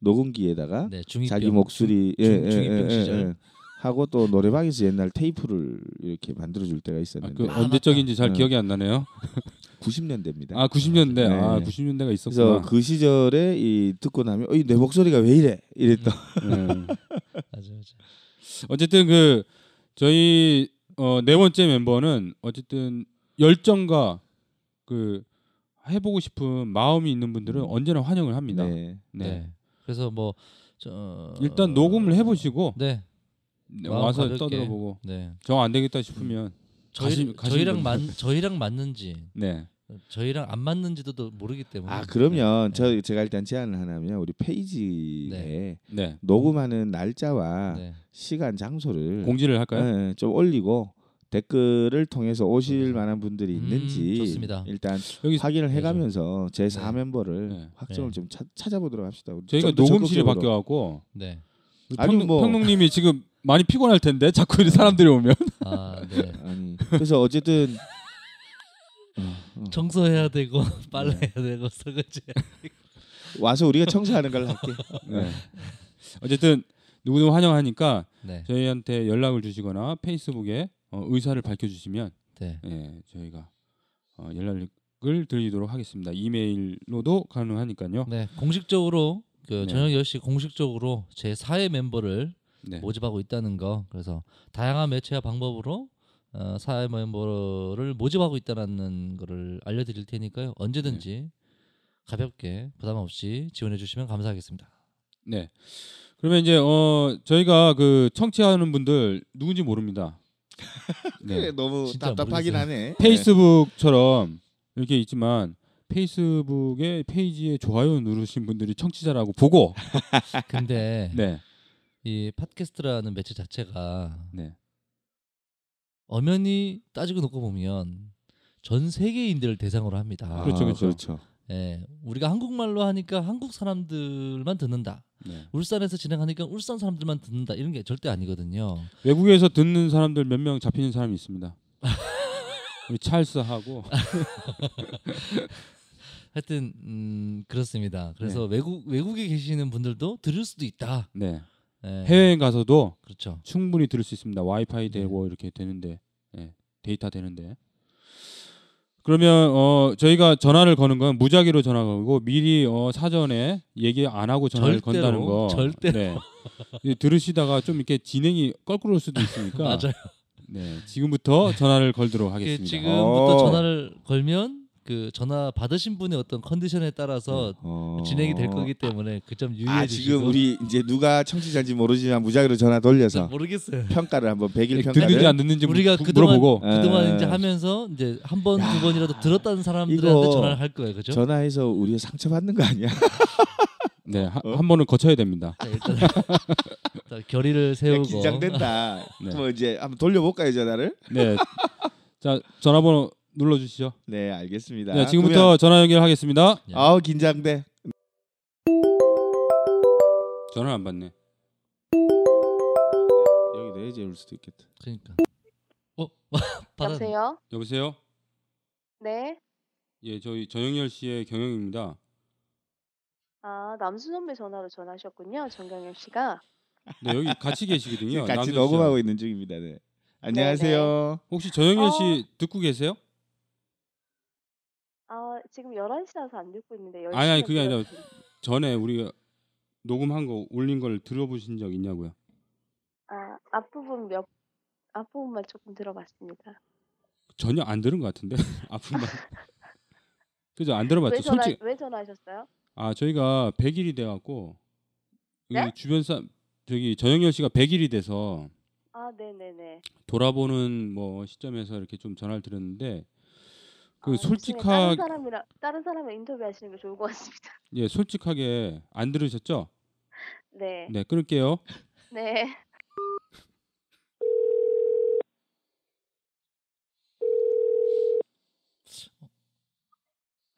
[SPEAKER 2] 녹음기에다가
[SPEAKER 5] 네, 중이
[SPEAKER 2] 자기 목소리 예,
[SPEAKER 5] 중-
[SPEAKER 2] 예,
[SPEAKER 5] 중이병
[SPEAKER 2] 예, 예,
[SPEAKER 5] 시절.
[SPEAKER 2] 예. 하고 또 노래방에서 옛날 테이프를 이렇게 만들어 줄 때가
[SPEAKER 1] 아,
[SPEAKER 2] 있었는데
[SPEAKER 1] 그
[SPEAKER 5] 아,
[SPEAKER 1] 언제적인지 잘
[SPEAKER 2] 맞다.
[SPEAKER 1] 기억이 안 나네요.
[SPEAKER 2] 90년대입니다.
[SPEAKER 1] 아 90년대. 아
[SPEAKER 2] 네.
[SPEAKER 1] 90년대가
[SPEAKER 2] 그래서
[SPEAKER 1] 있었구나.
[SPEAKER 2] 그 시절에 이 듣고 나면 어이 내 목소리가 왜 이래 이랬던
[SPEAKER 1] 음.
[SPEAKER 5] 맞아 맞아.
[SPEAKER 1] 어쨌든 그 저희 어, 네 번째 멤버는 어쨌든 열정과 그 해보고 싶은 마음이 있는 분들은 언제나 환영을 합니다. 네.
[SPEAKER 2] 네.
[SPEAKER 5] 네. 그래서 뭐 저,
[SPEAKER 1] 일단 녹음을 해보시고
[SPEAKER 5] 네.
[SPEAKER 1] 네, 와서
[SPEAKER 5] 가볍게.
[SPEAKER 1] 떠들어보고
[SPEAKER 5] 네.
[SPEAKER 1] 정 안 되겠다 싶으면
[SPEAKER 5] 저희, 저희랑 맞. 저희랑 맞는지
[SPEAKER 1] 네.
[SPEAKER 5] 저희랑 안 맞는지도 또 모르기 때문에
[SPEAKER 2] 아 그러면
[SPEAKER 5] 네.
[SPEAKER 2] 저 제가 일단 제안을 하나면 우리 페이지에
[SPEAKER 1] 네.
[SPEAKER 2] 녹음하는 날짜와
[SPEAKER 5] 네.
[SPEAKER 2] 시간 장소를
[SPEAKER 1] 공지를 할까요?
[SPEAKER 2] 예, 좀 올리고 댓글을 통해서 오실 만한 분들이
[SPEAKER 5] 음,
[SPEAKER 2] 있는지
[SPEAKER 5] 좋습니다.
[SPEAKER 2] 일단
[SPEAKER 1] 여기
[SPEAKER 2] 확인을 해가면서 제4
[SPEAKER 5] 네.
[SPEAKER 2] 멤버를
[SPEAKER 1] 네.
[SPEAKER 2] 확정을
[SPEAKER 5] 네.
[SPEAKER 2] 좀 찾, 찾아보도록 합시다.
[SPEAKER 1] 저희가 녹음실이. 바뀌어갖고
[SPEAKER 5] 네.
[SPEAKER 2] 아니,
[SPEAKER 1] 평,
[SPEAKER 2] 뭐-
[SPEAKER 1] 평롱님이 지금 많이 피곤할 텐데 자꾸 이렇게 사람들이 오면
[SPEAKER 5] 아, 네.
[SPEAKER 2] 아니 그래서 어쨌든 어,
[SPEAKER 5] 청소해야 되고
[SPEAKER 2] 네.
[SPEAKER 5] 빨래해야 되고 설거지.
[SPEAKER 2] 와서 우리가 청소하는 걸 할게.
[SPEAKER 1] 네. 어쨌든 누구도 환영하니까
[SPEAKER 5] 네.
[SPEAKER 1] 저희한테 연락을 주시거나 페이스북에 어, 의사를 밝혀주시면
[SPEAKER 5] 네.
[SPEAKER 1] 예, 저희가 어, 연락을 드리도록 하겠습니다. 이메일로도 가능하니까요.
[SPEAKER 5] 네. 공식적으로 그
[SPEAKER 1] 네.
[SPEAKER 5] 저녁 10시 공식적으로 제 4회 멤버를
[SPEAKER 1] 네.
[SPEAKER 5] 모집하고 있다는 거. 그래서 다양한 매체와 방법으로 어, 4회 멤버를 모집하고 있다는 거를 알려 드릴 테니까요. 언제든지
[SPEAKER 1] 네.
[SPEAKER 5] 가볍게 부담 없이 지원해 주시면 감사하겠습니다.
[SPEAKER 1] 네. 그러면 이제 어 저희가 그 청취하는 분들 누군지 모릅니다. 네.
[SPEAKER 2] 너무 답답하긴
[SPEAKER 5] 모르겠어요.
[SPEAKER 2] 하네.
[SPEAKER 1] 페이스북처럼 이렇게 있지만 페이스북에 페이지에 좋아요 누르신 분들이 청취자라고 보고
[SPEAKER 5] 근데
[SPEAKER 1] 네.
[SPEAKER 5] 이 팟캐스트라는 매체 자체가
[SPEAKER 1] 네.
[SPEAKER 5] 엄연히 따지고 놓고 보면 전 세계인들을 대상으로 합니다.
[SPEAKER 2] 아,
[SPEAKER 1] 그렇죠, 그렇죠.
[SPEAKER 2] 그렇죠.
[SPEAKER 5] 예, 우리가 한국말로 하니까 한국 사람들만 듣는다.
[SPEAKER 1] 네.
[SPEAKER 5] 울산에서 진행하니까 울산 사람들만 듣는다. 이런 게 절대 아니거든요.
[SPEAKER 1] 외국에서 듣는 사람들 몇 명 잡히는 사람이 있습니다. 우리 찰스하고
[SPEAKER 5] 하여튼 음, 그렇습니다. 그래서
[SPEAKER 1] 네.
[SPEAKER 5] 외국 외국에 계시는 분들도 들을 수도 있다.
[SPEAKER 1] 네.
[SPEAKER 5] 예,
[SPEAKER 1] 해외에 가서도
[SPEAKER 5] 그렇죠.
[SPEAKER 1] 충분히 들을 수 있습니다. 와이파이
[SPEAKER 5] 네.
[SPEAKER 1] 되고 이렇게 되는데 네, 데이터 되는데 그러면 어 저희가 전화를 거는 건 무작위로 전화 걸고 미리 어 사전에 얘기 안 하고 전화를
[SPEAKER 5] 절대로,
[SPEAKER 1] 건다는 거
[SPEAKER 5] 절대로.
[SPEAKER 1] 네. 들으시다가 좀 이렇게 진행이 껄끄러울 수도 있으니까
[SPEAKER 5] 맞아요.
[SPEAKER 1] 네, 지금부터 전화를 걸도록 하겠습니다.
[SPEAKER 5] 지금부터
[SPEAKER 2] 어.
[SPEAKER 5] 전화를 걸면 그 전화 받으신 분의 어떤 컨디션에 따라서
[SPEAKER 2] 어.
[SPEAKER 5] 진행이 될 거기 때문에 그 점 유의해
[SPEAKER 2] 아
[SPEAKER 5] 주시고.
[SPEAKER 2] 지금 우리 이제 누가 청취자인지 모르지만 무작위로 전화 돌려서
[SPEAKER 5] 모르겠어요.
[SPEAKER 2] 평가를 한번 백일
[SPEAKER 1] 듣는지
[SPEAKER 2] 평가를
[SPEAKER 1] 안 듣는지
[SPEAKER 5] 우리가
[SPEAKER 1] 무-
[SPEAKER 5] 그동안
[SPEAKER 1] 물어보고
[SPEAKER 5] 그동안
[SPEAKER 2] 에.
[SPEAKER 5] 이제 하면서 이제 한 번 두 번이라도 들었다는 사람들한테 전화를 할 거예요, 그죠?
[SPEAKER 2] 전화해서 우리가 상처받는 거 아니야?
[SPEAKER 1] 네, 하-
[SPEAKER 2] 어?
[SPEAKER 1] 한 번은 거쳐야 됩니다.
[SPEAKER 5] 자, 일단, 일단 결의를
[SPEAKER 2] 야,
[SPEAKER 5] 세우고
[SPEAKER 2] 긴장된다.
[SPEAKER 1] 네.
[SPEAKER 2] 뭐 이제 한번 돌려볼까요 전화를?
[SPEAKER 1] 네. 자, 전화번호 눌러 주시죠.
[SPEAKER 2] 네 알겠습니다.
[SPEAKER 1] 네, 지금부터 전화 연결하겠습니다.
[SPEAKER 5] 예.
[SPEAKER 2] 그러면- 아우 긴장돼.
[SPEAKER 1] 전화 안 받네.
[SPEAKER 2] 여기 내야지 올 수도 있겠다.
[SPEAKER 5] 그러니까. 어, 받아.
[SPEAKER 7] 여보세요?
[SPEAKER 1] 여보세요?
[SPEAKER 7] 네.
[SPEAKER 1] 예, 저희 전영열 씨의 경영입니다.
[SPEAKER 7] 아, 남수 선배 전화로 전화하셨군요. 정경현 씨가.
[SPEAKER 1] 네, 여기 같이 계시거든요.
[SPEAKER 2] 같이 녹음하고. 있는 중입니다. 네. 안녕하세요.
[SPEAKER 1] 혹시 전영열
[SPEAKER 7] 어.
[SPEAKER 1] 씨 듣고 계세요?
[SPEAKER 7] 아, 지금 11시라서 안 듣고 있는데 10시면
[SPEAKER 1] 아니, 아니, 그게 아니라 전에 우리가 녹음한 거 올린 걸 들어보신 적 있냐고요?
[SPEAKER 7] 아, 앞부분 몇 앞부분만 조금 들어봤습니다.
[SPEAKER 1] 전혀 안 들은 것 같은데 앞부분만. 그죠? 안 들어봤죠?
[SPEAKER 7] 왜 전화
[SPEAKER 1] 솔직
[SPEAKER 7] 왜 전화하셨어요?
[SPEAKER 1] 아 저희가 100일이 돼갖고
[SPEAKER 7] 네?
[SPEAKER 1] 이 주변 사 저기 전영열 씨가 100일이 돼서
[SPEAKER 7] 아, 네, 네, 네.
[SPEAKER 1] 돌아보는 뭐 시점에서 이렇게 좀 전화를 드렸는데 그
[SPEAKER 7] 아, 나중에 다른
[SPEAKER 1] 솔직하게
[SPEAKER 7] 사람이랑 다른 사람을 인터뷰하시는 게 좋을 것 같습니다.
[SPEAKER 1] 예 솔직하게 안 들으셨죠?
[SPEAKER 7] 네.
[SPEAKER 1] 네 끊을게요.
[SPEAKER 7] 네.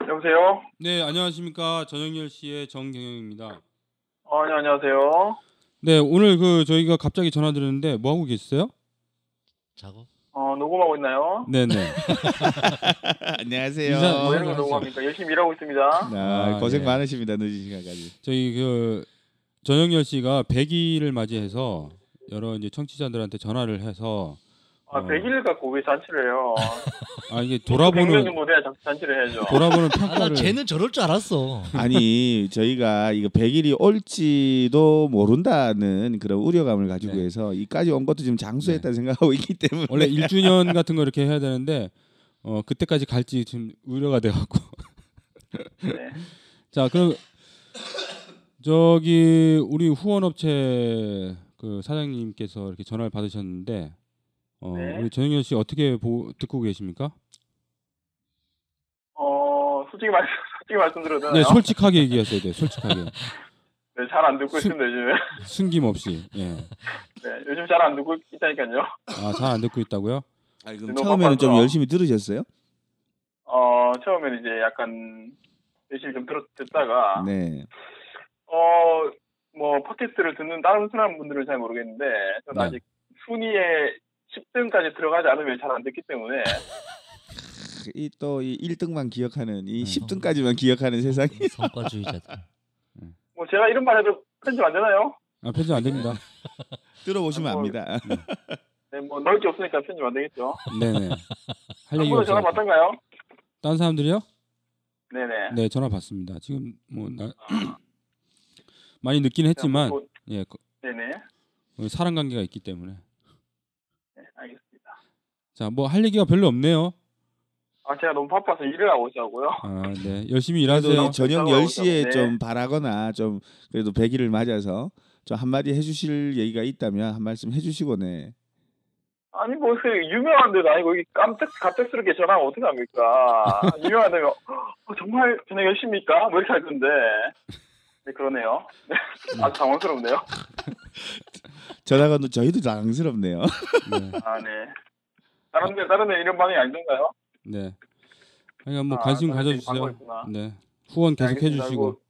[SPEAKER 8] 여보세요?
[SPEAKER 1] 네 안녕하십니까 전영열 씨의 정경영입니다.
[SPEAKER 8] 어, 네, 안녕하세요.
[SPEAKER 1] 네 오늘 그 저희가 갑자기 전화 드렸는데 뭐 하고 계셨어요?
[SPEAKER 5] 작업.
[SPEAKER 8] 어, 녹음하고 있나요?
[SPEAKER 1] 네네.
[SPEAKER 2] 안녕하세요.
[SPEAKER 1] 인사-
[SPEAKER 8] 뭐 이런 거. 녹음합니까? 열심히 일하고 있습니다.
[SPEAKER 2] 아,
[SPEAKER 1] 아,
[SPEAKER 2] 고생
[SPEAKER 1] 예.
[SPEAKER 2] 많으십니다. 늦은 시간까지.
[SPEAKER 1] 저희 그 전영열 씨가 100일을 맞이해서 여러 이제 청취자들한테 전화를 해서
[SPEAKER 8] 아,
[SPEAKER 1] 어.
[SPEAKER 8] 100일 갖고 왜 잔치를 해요?
[SPEAKER 1] 아 이게
[SPEAKER 8] 100년
[SPEAKER 1] 돌아보는
[SPEAKER 8] 정도 돼야 잔- 잔치를 해야죠.
[SPEAKER 1] 돌아보는
[SPEAKER 5] 아, 나
[SPEAKER 1] 평가를
[SPEAKER 5] 쟤는 저럴 줄 알았어.
[SPEAKER 2] 아니 저희가 이거 100일이 올지도 모른다는 그런 우려감을 가지고
[SPEAKER 1] 네.
[SPEAKER 2] 해서 이까지 온 것도 지금 장수했다 생각하고 있기 때문에
[SPEAKER 1] 원래 1주년 같은 거 이렇게 해야 되는데 어 그때까지 갈지 지금 우려가 돼 갖고.
[SPEAKER 8] 네.
[SPEAKER 1] 자, 그럼 저기 우리 후원업체 그 사장님께서 이렇게 전화를 받으셨는데 어
[SPEAKER 8] 네.
[SPEAKER 1] 우리 전영현 씨 어떻게 보, 듣고 계십니까?
[SPEAKER 8] 어, 솔직히 말 솔직히 말씀드려도 되나요?
[SPEAKER 1] 네, 솔직하게 얘기하셔야 돼요. 솔직하게.
[SPEAKER 8] 네, 잘 안 듣고
[SPEAKER 1] 수-
[SPEAKER 8] 있습니다, 요즘에.
[SPEAKER 1] 숨김없이. 예.
[SPEAKER 8] 네, 요즘 잘 안 듣고 있다니까요.
[SPEAKER 1] 아, 잘 안 듣고 있다고요?
[SPEAKER 2] 아, 그럼 처음에는 좀. 열심히 들으셨어요?
[SPEAKER 8] 어, 처음에는 이제 약간 열심히 좀 들었, 듣다가
[SPEAKER 2] 네.
[SPEAKER 8] 어, 뭐 팟캐스트를 듣는 다른 사람 분들은 잘 모르겠는데 저는
[SPEAKER 1] 네.
[SPEAKER 8] 아직 순위에 10등까지 들어가지 않으면 잘안 듣기 때문에
[SPEAKER 2] 이또이 1등만 기억하는 이
[SPEAKER 1] 네.
[SPEAKER 2] 10등까지만 기억하는 세상이
[SPEAKER 5] 성과주의자들.
[SPEAKER 8] 뭐 제가 이런 말 해도 편집 안 되나요?
[SPEAKER 1] 아, 편집 안 됩니다.
[SPEAKER 2] 들어보시면
[SPEAKER 8] 뭐,
[SPEAKER 2] 압니다.
[SPEAKER 8] 네, 뭐 넣을 게 없으니까 편집 안 되겠죠.
[SPEAKER 1] 네, 네. 할 얘기가
[SPEAKER 8] 한번도 전화
[SPEAKER 1] 없어요.
[SPEAKER 8] 받던가요?
[SPEAKER 1] 다른 사람들이요?
[SPEAKER 8] 네네.
[SPEAKER 1] 네, 전화 받습니다. 지금 뭐 나... 많이 늦긴 했지만
[SPEAKER 8] 뭐,
[SPEAKER 1] 예, 그-
[SPEAKER 8] 네네.
[SPEAKER 1] 어, 사람 관계가 있기 때문에. 자, 뭐 할 얘기가 별로 없네요.
[SPEAKER 8] 아 제가 너무 바빠서 일을 하고 있어가고요.
[SPEAKER 1] 아, 네. 열심히 일하세요.
[SPEAKER 2] 이 저녁
[SPEAKER 8] 그렇다고
[SPEAKER 2] 10시에
[SPEAKER 8] 네.
[SPEAKER 2] 좀 바라거나 좀 그래도 100일을 맞아서 좀 한마디 해주실 얘기가 있다면 한 말씀 해주시고 네.
[SPEAKER 8] 아니 뭐그 유명한 데도 아니고 이게 깜짝 갑작스럽게 전화하면 어떻게 합니까? 유명한 데면 어, 정말 저녁 열심입니까? 뭐 이렇게 할 건데. 네 그러네요. 네, 아주 당황스럽네요.
[SPEAKER 2] 전화가 저희도 당황스럽네요.
[SPEAKER 1] 네.
[SPEAKER 8] 아 네. 다른 데 다른 데 이런 반응이 아니던가요?
[SPEAKER 1] 네. 그러니까 뭐
[SPEAKER 8] 아,
[SPEAKER 1] 관심 가져주세요. 네. 후원 계속. 해주시고.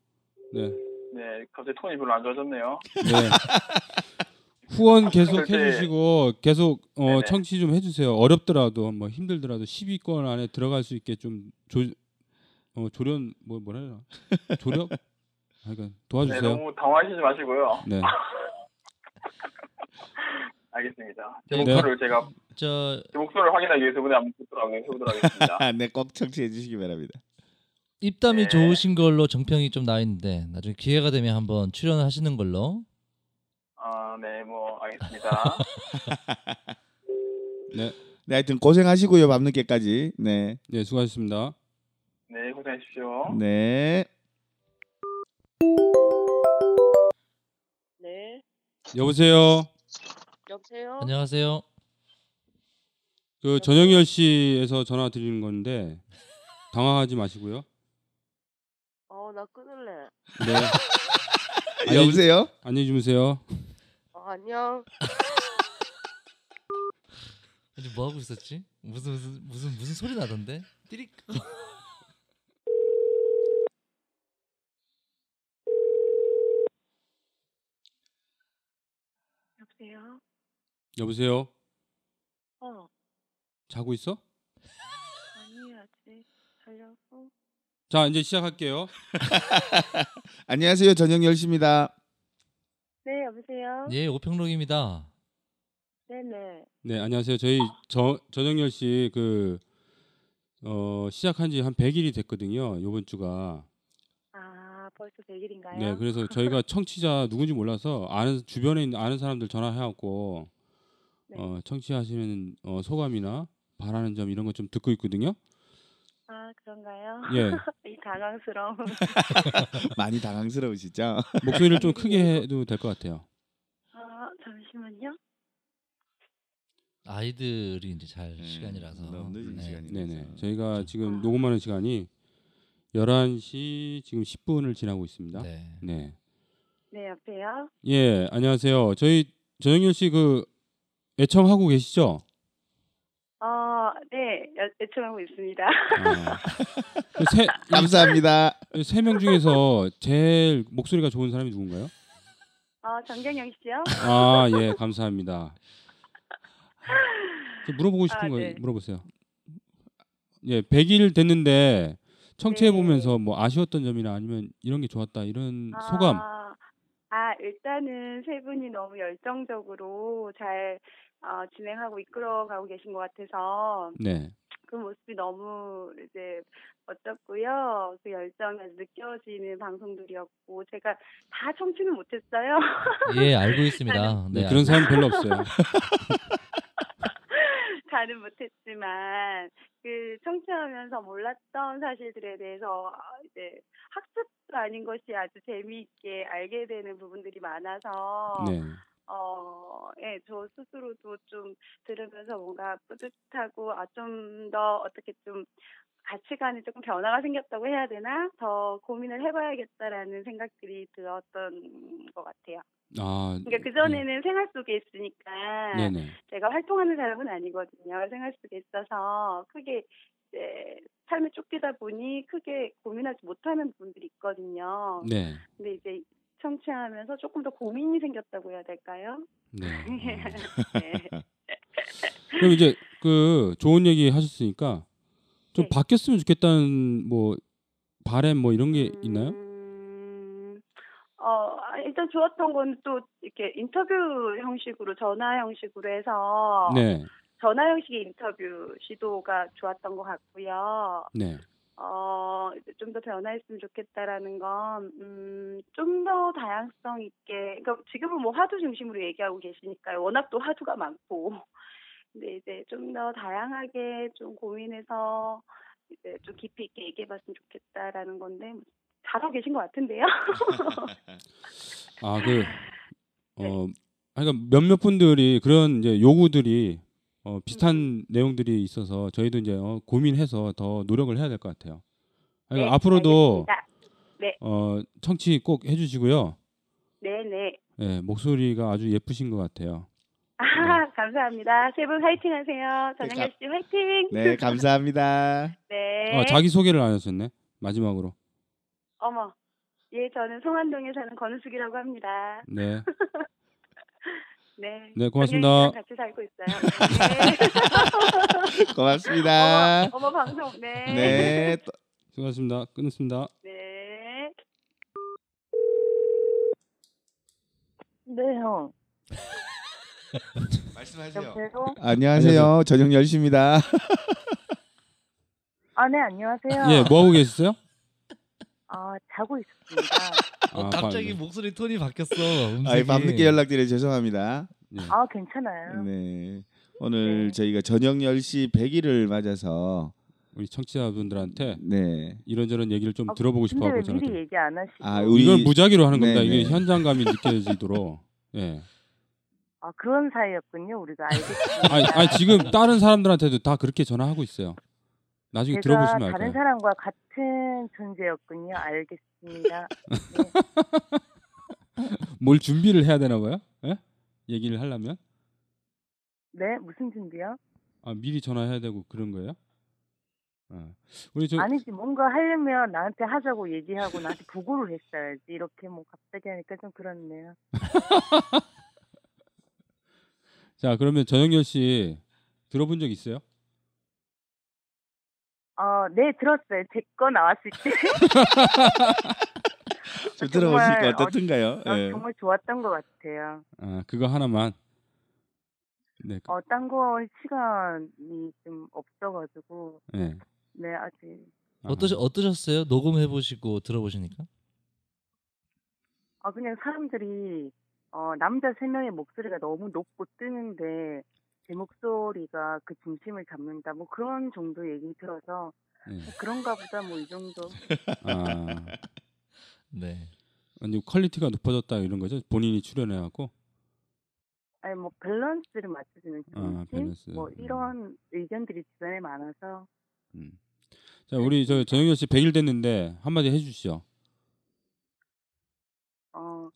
[SPEAKER 1] 네.
[SPEAKER 8] 네 갑자기 톤이 별로 안 좋아졌네요.
[SPEAKER 1] 네. 후원 계속 해주시고 계속 어,
[SPEAKER 8] 네네.
[SPEAKER 1] 청취 좀 해주세요. 어렵더라도 뭐 힘들더라도 10위권 안에 들어갈 수 있게 좀 조, 어, 조련 뭐 뭐라 해야 되나? 조력? 그러니까
[SPEAKER 8] 네
[SPEAKER 1] 도와주세요.
[SPEAKER 8] 너무 당황하시지 마시고요.
[SPEAKER 1] 네.
[SPEAKER 8] 알겠습니다. 제
[SPEAKER 5] 네.
[SPEAKER 8] 목소리를 제가 저제 목소리를 확인하기 위해서 이번에 한번 듣도록 해보도록 하겠습니다.
[SPEAKER 2] 네, 꼭 청취해 주시기 바랍니다.
[SPEAKER 5] 입담이
[SPEAKER 8] 네.
[SPEAKER 5] 좋으신 걸로 정평이 좀 나 있는데 나중에 기회가 되면 한번 출연하시는 걸로.
[SPEAKER 8] 아, 네, 뭐 알겠습니다.
[SPEAKER 1] 네.
[SPEAKER 2] 네, 하여튼 고생하시고요 밤늦게까지. 네.
[SPEAKER 1] 네, 수고하셨습니다.
[SPEAKER 8] 네, 고생하십시오.
[SPEAKER 2] 네.
[SPEAKER 7] 네.
[SPEAKER 1] 여보세요.
[SPEAKER 7] 여보세요.
[SPEAKER 5] 안녕하세요.
[SPEAKER 1] 그 전영열 씨에서 전화 드리는 건데 당황하지 마시고요.
[SPEAKER 7] 어, 나 끊을래.
[SPEAKER 1] 네. 안녕히-
[SPEAKER 2] 여보세요?
[SPEAKER 1] 안녕히 주무세요.
[SPEAKER 7] 어, 안녕.
[SPEAKER 5] 아니 뭐 하고 있었지? 무슨 무슨 무슨 무슨 소리 나던데? 띠릭.
[SPEAKER 7] 여보세요.
[SPEAKER 1] 여보세요.
[SPEAKER 7] 어,
[SPEAKER 1] 자고 있어?
[SPEAKER 7] 아니 아직 자려고.
[SPEAKER 1] 자 이제 시작할게요.
[SPEAKER 2] 안녕하세요. 전영열 씨입니다.
[SPEAKER 7] 네, 여보세요.
[SPEAKER 5] 예, 오평록입니다.
[SPEAKER 7] 네네.
[SPEAKER 1] 네 안녕하세요. 저희 저 전영열 씨 그 어, 시작한 지 한 100일이 됐거든요. 이번 주가.
[SPEAKER 7] 아, 벌써 100일인가요?
[SPEAKER 1] 네 그래서 저희가 청취자 누군지 몰라서 아는 주변에 있는 아는 사람들 전화해갖고
[SPEAKER 7] 네.
[SPEAKER 1] 어, 청취하시는 어, 소감이나 바라는 점 이런 거 좀 듣고 있거든요.
[SPEAKER 7] 아, 그런가요?
[SPEAKER 1] 예
[SPEAKER 7] 이 당황스러움.
[SPEAKER 2] 많이 당황스러우시죠?
[SPEAKER 1] 목소리를 좀 크게 해도 될 것 같아요.
[SPEAKER 7] 아, 잠시만요.
[SPEAKER 5] 아이들이 이제 잘
[SPEAKER 2] 네,
[SPEAKER 5] 시간이라서.
[SPEAKER 2] 너무 늦은
[SPEAKER 5] 네.
[SPEAKER 2] 시간이-
[SPEAKER 1] 네네. 저희가 지금
[SPEAKER 7] 아.
[SPEAKER 1] 녹음하는 시간이 11시 지금 10분을 지나고 있습니다.
[SPEAKER 5] 네.
[SPEAKER 1] 네.
[SPEAKER 7] 네, 여보세요.
[SPEAKER 1] 예, 안녕하세요. 저희 전영열 씨그 애청하고 계시죠?
[SPEAKER 7] 어, 네, 여- 애청하고 있습니다.
[SPEAKER 1] 아. 그 세,
[SPEAKER 2] 감사합니다.
[SPEAKER 1] 세 명 중에서 제일 목소리가 좋은 사람이 누군가요?
[SPEAKER 7] 어, 정경영 씨요?
[SPEAKER 1] 아, 예, 감사합니다. 저 물어보고 싶은
[SPEAKER 7] 아,
[SPEAKER 1] 거
[SPEAKER 7] 네.
[SPEAKER 1] 물어보세요. 예, 100일 됐는데 청취해 보면서
[SPEAKER 7] 네.
[SPEAKER 1] 뭐 아쉬웠던 점이나 아니면 이런 게 좋았다 이런 소감.
[SPEAKER 7] 아, 아, 일단은 세 분이 너무 열정적으로 잘 어, 진행하고 이끌어가고 계신 것 같아서
[SPEAKER 1] 네.
[SPEAKER 7] 그 모습이 너무 이제 멋졌고요. 그 열정이 아주 느껴지는 방송들이었고 제가 다 청취는 못했어요.
[SPEAKER 5] 예, 알고 있습니다.
[SPEAKER 1] 네,
[SPEAKER 5] 네,
[SPEAKER 1] 그런 사람 별로 없어요.
[SPEAKER 7] 다는 못했지만 그 청취하면서 몰랐던 사실들에 대해서 아, 이제 학습도 아닌 것이 아주 재미있게 알게 되는 부분들이 많아서
[SPEAKER 1] 네.
[SPEAKER 7] 어, 예, 저 스스로도 좀 들으면서 뭔가 뿌듯하고 아 좀 더 어떻게 좀 가치관이 조금 변화가 생겼다고 해야 되나 더 고민을 해봐야겠다라는 생각들이 들었던 것 같아요.
[SPEAKER 1] 아.
[SPEAKER 7] 그러니까 그 전에는 생활 속에 있으니까
[SPEAKER 1] 네, 네.
[SPEAKER 7] 제가 활동하는 사람은 아니거든요. 생활 속에 있어서 크게 이제 삶에 쫓기다 보니 크게 고민하지 못하는 부분들이 있거든요.
[SPEAKER 1] 네.
[SPEAKER 7] 근데 이제 청취하면서 조금 더 고민이 생겼다고 해야 될까요?
[SPEAKER 1] 네. 어.
[SPEAKER 7] 네.
[SPEAKER 1] 그럼 이제 그 좋은 얘기 하셨으니까 좀
[SPEAKER 7] 네.
[SPEAKER 1] 바뀌었으면 좋겠다는 뭐 바램 뭐 이런 게 있나요?
[SPEAKER 7] 음, 어, 아, 일단 좋았던 건 또 이렇게 인터뷰 형식으로 전화 형식으로 해서
[SPEAKER 1] 네.
[SPEAKER 7] 전화 형식의 인터뷰 시도가 좋았던 것 같고요.
[SPEAKER 1] 네.
[SPEAKER 7] 어, 좀 더 변화했으면 좋겠다라는 건, 음, 좀 더 다양성 있게, 그러니까 지금은 뭐 화두 중심으로 얘기하고 계시니까요. 워낙 또 화두가 많고. 근데 이제 좀 더 다양하게 좀 고민해서 이제 좀 깊이 있게 얘기해 봤으면 좋겠다라는 건데, 뭐 잘하고 계신 것 같은데요.
[SPEAKER 1] 아, 그 어, 그러니까 몇몇 분들이 그런 이제 요구들이 어, 비슷한 내용들이 있어서 저희도 이제 어, 고민해서 더 노력을 해야 될 것 같아요. 그러니까
[SPEAKER 7] 네,
[SPEAKER 1] 앞으로도
[SPEAKER 7] 알겠습니다. 네.
[SPEAKER 1] 어, 청취 꼭 해주시고요.
[SPEAKER 7] 네네.
[SPEAKER 1] 예, 목소리가 아주 예쁘신 것 같아요.
[SPEAKER 7] 아, 감사합니다. 세 분 화이팅 하세요. 전영열 씨 화이팅!
[SPEAKER 2] 네, 감사합니다.
[SPEAKER 7] 네.
[SPEAKER 1] 어, 자기 소개를 안 하셨네. 마지막으로.
[SPEAKER 7] 어머. 예, 저는 송안동에 사는 권우숙이라고 합니다.
[SPEAKER 1] 네.
[SPEAKER 7] 네.
[SPEAKER 1] 네, 고맙습니다.
[SPEAKER 7] 같이 살고 있어요. 네.
[SPEAKER 2] 고맙습니다.
[SPEAKER 7] 어머, 어머 방송. 네.
[SPEAKER 2] 네. 또-
[SPEAKER 1] 수고하셨습니다. 끊었습니다.
[SPEAKER 7] 네.
[SPEAKER 9] 네, 형.
[SPEAKER 2] 말씀하세요.
[SPEAKER 9] 여보세요?
[SPEAKER 2] 안녕하세요. 전영열 씨입니다.
[SPEAKER 9] 아, 네, 안녕하세요.
[SPEAKER 1] 예, 뭐 하고 계셨어요?
[SPEAKER 9] 아, 자고 있었습니다.
[SPEAKER 5] 어,
[SPEAKER 1] 아,
[SPEAKER 5] 갑자기
[SPEAKER 1] 바-
[SPEAKER 5] 목소리 톤이 바뀌었어.
[SPEAKER 2] 아이,
[SPEAKER 5] 음색이.
[SPEAKER 2] 밤늦게 연락드려 죄송합니다.
[SPEAKER 1] 네.
[SPEAKER 9] 아, 괜찮아요.
[SPEAKER 2] 네. 오늘
[SPEAKER 9] 네.
[SPEAKER 2] 저희가 전영열 씨 100일을 맞아서
[SPEAKER 1] 우리 청취자분들한테
[SPEAKER 2] 네.
[SPEAKER 1] 이런저런 얘기를 좀
[SPEAKER 7] 아,
[SPEAKER 1] 들어보고
[SPEAKER 7] 근데
[SPEAKER 1] 싶어하고
[SPEAKER 7] 왜
[SPEAKER 1] 저는
[SPEAKER 7] 미리 얘기 안 하시고?
[SPEAKER 2] 아, 우리
[SPEAKER 1] 이걸 무작위로 하는 겁니다.
[SPEAKER 2] 네,
[SPEAKER 1] 이게
[SPEAKER 2] 네.
[SPEAKER 1] 현장감이 느껴지도록. 예.
[SPEAKER 7] 아, 그런 사이였군요. 우리가 알겠습니다.
[SPEAKER 1] 아니, 아니 지금 다른 사람들한테도 다 그렇게 전화하고 있어요. 나중에
[SPEAKER 7] 제가
[SPEAKER 1] 들어보시면 알
[SPEAKER 7] 다른
[SPEAKER 1] 거예요.
[SPEAKER 7] 사람과 같은 존재였군요. 알겠습니다. 네.
[SPEAKER 1] 뭘 준비를 해야 되나 봐요? 예? 얘기를 하려면
[SPEAKER 7] 네, 무슨 준비요?
[SPEAKER 1] 아, 미리 전화해야 되고 그런 거예요? 아. 우리 저
[SPEAKER 7] 아니지 뭔가 하려면 나한테 하자고 얘기하고 나한테 보고를 했어야지 이렇게 뭐 갑자기 하니까 좀 그렇네요.
[SPEAKER 1] 자 그러면 전영열 씨 들어본 적 있어요?
[SPEAKER 7] 어, 네 들었어요. 제 거 나왔을 때
[SPEAKER 2] 좀
[SPEAKER 7] 정말,
[SPEAKER 2] 들어보시니까
[SPEAKER 7] 어,
[SPEAKER 2] 어떻든가요?
[SPEAKER 7] 어,
[SPEAKER 2] 예.
[SPEAKER 7] 정말 좋았던 것 같아요.
[SPEAKER 1] 아 그거 하나만. 네.
[SPEAKER 7] 어, 딴 거 시간이 좀 없어가지고
[SPEAKER 1] 네.
[SPEAKER 7] 네 아직
[SPEAKER 5] 어떠 어떠셨어요? 녹음해 보시고 들어보시니까?
[SPEAKER 7] 아 그냥 사람들이 어, 남자 세 명의 목소리가 너무 높고 뜨는데 제 목소리가 그 중심을 잡는다 뭐 그런 정도 얘기 들어서
[SPEAKER 1] 네.
[SPEAKER 7] 그런가 보다 뭐 이 정도
[SPEAKER 1] 아
[SPEAKER 5] 네.
[SPEAKER 1] 완전 quality가 높아졌다 이런 거죠? 본인이 출연해 갖고.
[SPEAKER 7] 아니 뭐 밸런스를 맞춰주는
[SPEAKER 1] 아,
[SPEAKER 7] 중심
[SPEAKER 1] 밸런스.
[SPEAKER 7] 뭐 이런 의견들이 주변에 많아서
[SPEAKER 1] 음. 자 우리 저 전영열 씨 100일 됐는데 한마디 해주시죠.
[SPEAKER 7] 어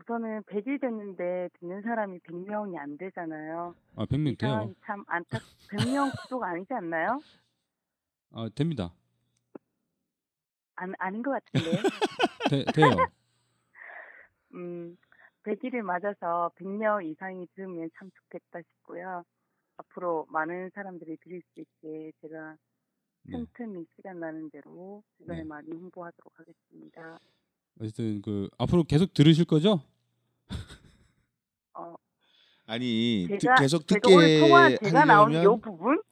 [SPEAKER 7] 우선은 100일 됐는데 듣는 사람이 100명이 안 되잖아요.
[SPEAKER 1] 아 100명
[SPEAKER 7] 이
[SPEAKER 1] 돼요.
[SPEAKER 7] 참 안타 100명 구독 아니지 않나요?
[SPEAKER 1] 아 됩니다.
[SPEAKER 7] 안 아닌 것 같은데.
[SPEAKER 1] 돼, 돼요.
[SPEAKER 7] 음, 100일을 맞아서 100명 이상이 들으면 참 좋겠다 싶고요. 앞으로 많은 사람들이 들을 수 있게 제가
[SPEAKER 1] 네.
[SPEAKER 7] 틈틈이 시간 나는 대로 주변에
[SPEAKER 1] 네.
[SPEAKER 7] 많이 홍보하도록 하겠습니다.
[SPEAKER 1] 어쨌든 그 앞으로 계속 들으실 거죠?
[SPEAKER 7] 어,
[SPEAKER 2] 아니 듣-
[SPEAKER 7] 제가
[SPEAKER 2] 계속
[SPEAKER 7] 제가
[SPEAKER 2] 듣게
[SPEAKER 7] 오늘 통화 제가 나온 요
[SPEAKER 2] 하려면
[SPEAKER 7] 부분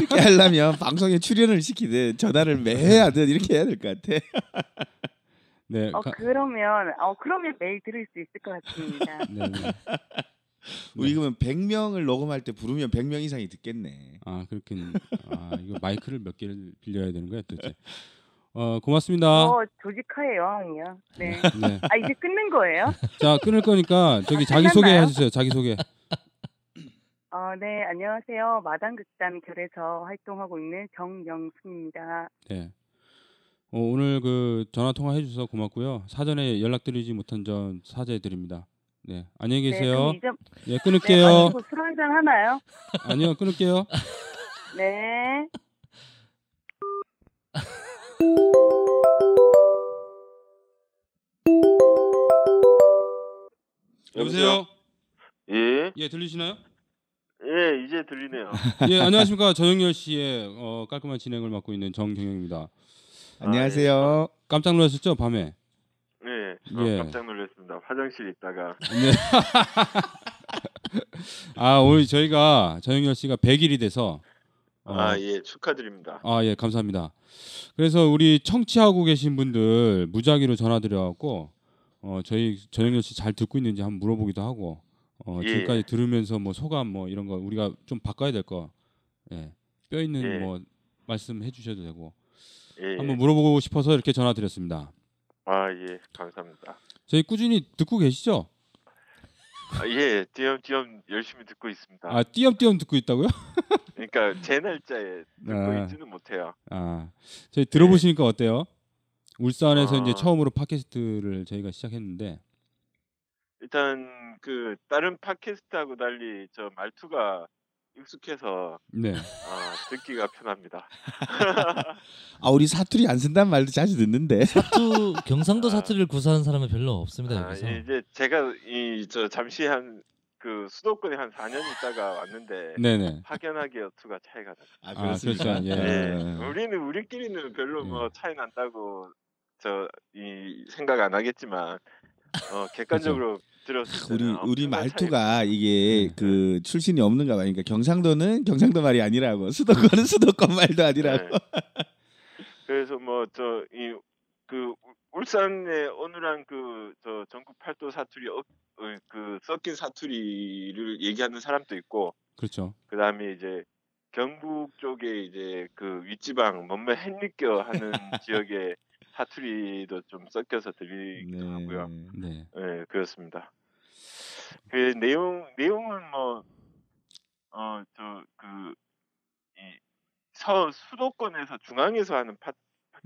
[SPEAKER 2] 듣게 하려면 방송에 출연을 시키든 전화를 매회 하든 이렇게 해야 될 것 같아.
[SPEAKER 1] 네.
[SPEAKER 7] 어
[SPEAKER 1] 가-
[SPEAKER 7] 그러면 어 그러면 매일 들을 수 있을 것 같습니다.
[SPEAKER 1] 네, 네.
[SPEAKER 2] 우리 그러면 100명을 녹음할 때 부르면 100명 이상이 듣겠네.
[SPEAKER 1] 아 그렇긴. 아 이거 마이크를 몇 개를 빌려야 되는 거야 도대체. 어 고맙습니다.
[SPEAKER 7] 어 조직화의 여왕이요. 네.
[SPEAKER 1] 네.
[SPEAKER 7] 아 이제 끊는 거예요?
[SPEAKER 1] 자 끊을 거니까 저기
[SPEAKER 7] 아,
[SPEAKER 1] 자기 소개? 해주세요. 자기 소개.
[SPEAKER 7] 어, 네, 안녕하세요. 마당극단 결에서 활동하고 있는 정영순입니다.
[SPEAKER 1] 네. 어, 오늘 그 전화 통화 해주셔서 고맙고요. 사전에 연락드리지 못한 점 사죄드립니다. 네, 안녕히
[SPEAKER 7] 네,
[SPEAKER 1] 계세요. 예,
[SPEAKER 7] 네,
[SPEAKER 1] 끊을게요.
[SPEAKER 7] 마치고 술 한잔 하나요?
[SPEAKER 1] 아니요, 끊을게요.
[SPEAKER 7] 네.
[SPEAKER 1] 여보세요.
[SPEAKER 10] 예,
[SPEAKER 1] 예, 들리시나요?
[SPEAKER 10] 예, 이제 들리네요.
[SPEAKER 1] 예, 안녕하십니까 전영열 씨의 어, 깔끔한 진행을 맡고 있는 정경영입니다.
[SPEAKER 2] 안녕하세요.
[SPEAKER 1] 깜짝 놀라셨죠 밤에?
[SPEAKER 10] 네, 어,
[SPEAKER 1] 예.
[SPEAKER 10] 깜짝 놀랐습니다. 화장실 있다가
[SPEAKER 1] 네. 아 오늘 저희가 전영열 씨가 100일이 돼서 어,
[SPEAKER 10] 아, 예, 축하드립니다.
[SPEAKER 1] 아, 예, 감사합니다. 그래서 우리 청취하고 계신 분들 무작위로 전화드려 갖고 어, 저희 전영열 씨잘 듣고 있는지 한번 물어보기도 하고 어,
[SPEAKER 10] 예.
[SPEAKER 1] 지금까지 들으면서 뭐 소감 뭐 이런 거 우리가 좀 바꿔야 될 거, 예, 뼈 있는
[SPEAKER 10] 예.
[SPEAKER 1] 뭐 말씀해 주셔도 되고
[SPEAKER 10] 예,
[SPEAKER 1] 한번 물어보고 싶어서 이렇게 전화드렸습니다.
[SPEAKER 10] 아, 예, 감사합니다.
[SPEAKER 1] 저희 꾸준히 듣고 계시죠?
[SPEAKER 10] 아, 예, 띄엄띄엄 열심히 듣고 있습니다.
[SPEAKER 1] 아, 띄엄띄엄 듣고 있다고요?
[SPEAKER 10] 그러니까 제 날짜에 듣고
[SPEAKER 1] 아.
[SPEAKER 10] 있지는 못해요.
[SPEAKER 1] 아, 저희 들어보시니까 어때요? 울산에서
[SPEAKER 10] 아.
[SPEAKER 1] 이제 처음으로 팟캐스트를 저희가 시작했는데
[SPEAKER 10] 일단 그 다른 팟캐스트하고 달리 저 말투가 익숙해서
[SPEAKER 1] 네.
[SPEAKER 10] 아, 듣기가 편합니다.
[SPEAKER 2] 아 우리 사투리 안 쓴다는 말도 자주 듣는데.
[SPEAKER 5] 사투 경상도 사투리를 구사하는 사람은 별로 없습니다
[SPEAKER 10] 아,
[SPEAKER 5] 여기서.
[SPEAKER 10] 예, 이제 제가 이 저 잠시 한 그 수도권에 한 4년 있다가 왔는데
[SPEAKER 1] 네네.
[SPEAKER 10] 확연하게 여투가 차이가 나요.
[SPEAKER 2] 아
[SPEAKER 1] 아,
[SPEAKER 2] 그렇습니까?
[SPEAKER 1] 그렇죠. 예.
[SPEAKER 10] 네, 우리는 우리끼리는 별로
[SPEAKER 1] 예.
[SPEAKER 10] 뭐 차이 난다고 저 이 생각 안 하겠지만 어, 객관적으로 들었을
[SPEAKER 2] 우리 우리 말투가 이게
[SPEAKER 1] 네.
[SPEAKER 2] 그 출신이 없는가 봐. 그러니까 경상도는 경상도 말이 아니라고, 수도권은 수도권 말도 아니라고.
[SPEAKER 10] 네. 그래서 뭐 저 이 그 울산의 어느한 그 저 전국 팔도 사투리 어, 그 섞인 사투리를 얘기하는 사람도 있고
[SPEAKER 1] 그렇죠.
[SPEAKER 10] 그다음에 이제 경북 쪽에 이제 그 윗지방 뭔가 햇느껴 하는 지역의 사투리도 좀 섞여서 들리기도 하고요.
[SPEAKER 1] 네.
[SPEAKER 10] 네, 그렇습니다. 그 내용 내용은 뭐 어 저 그 이서 수도권에서 중앙에서 하는 팟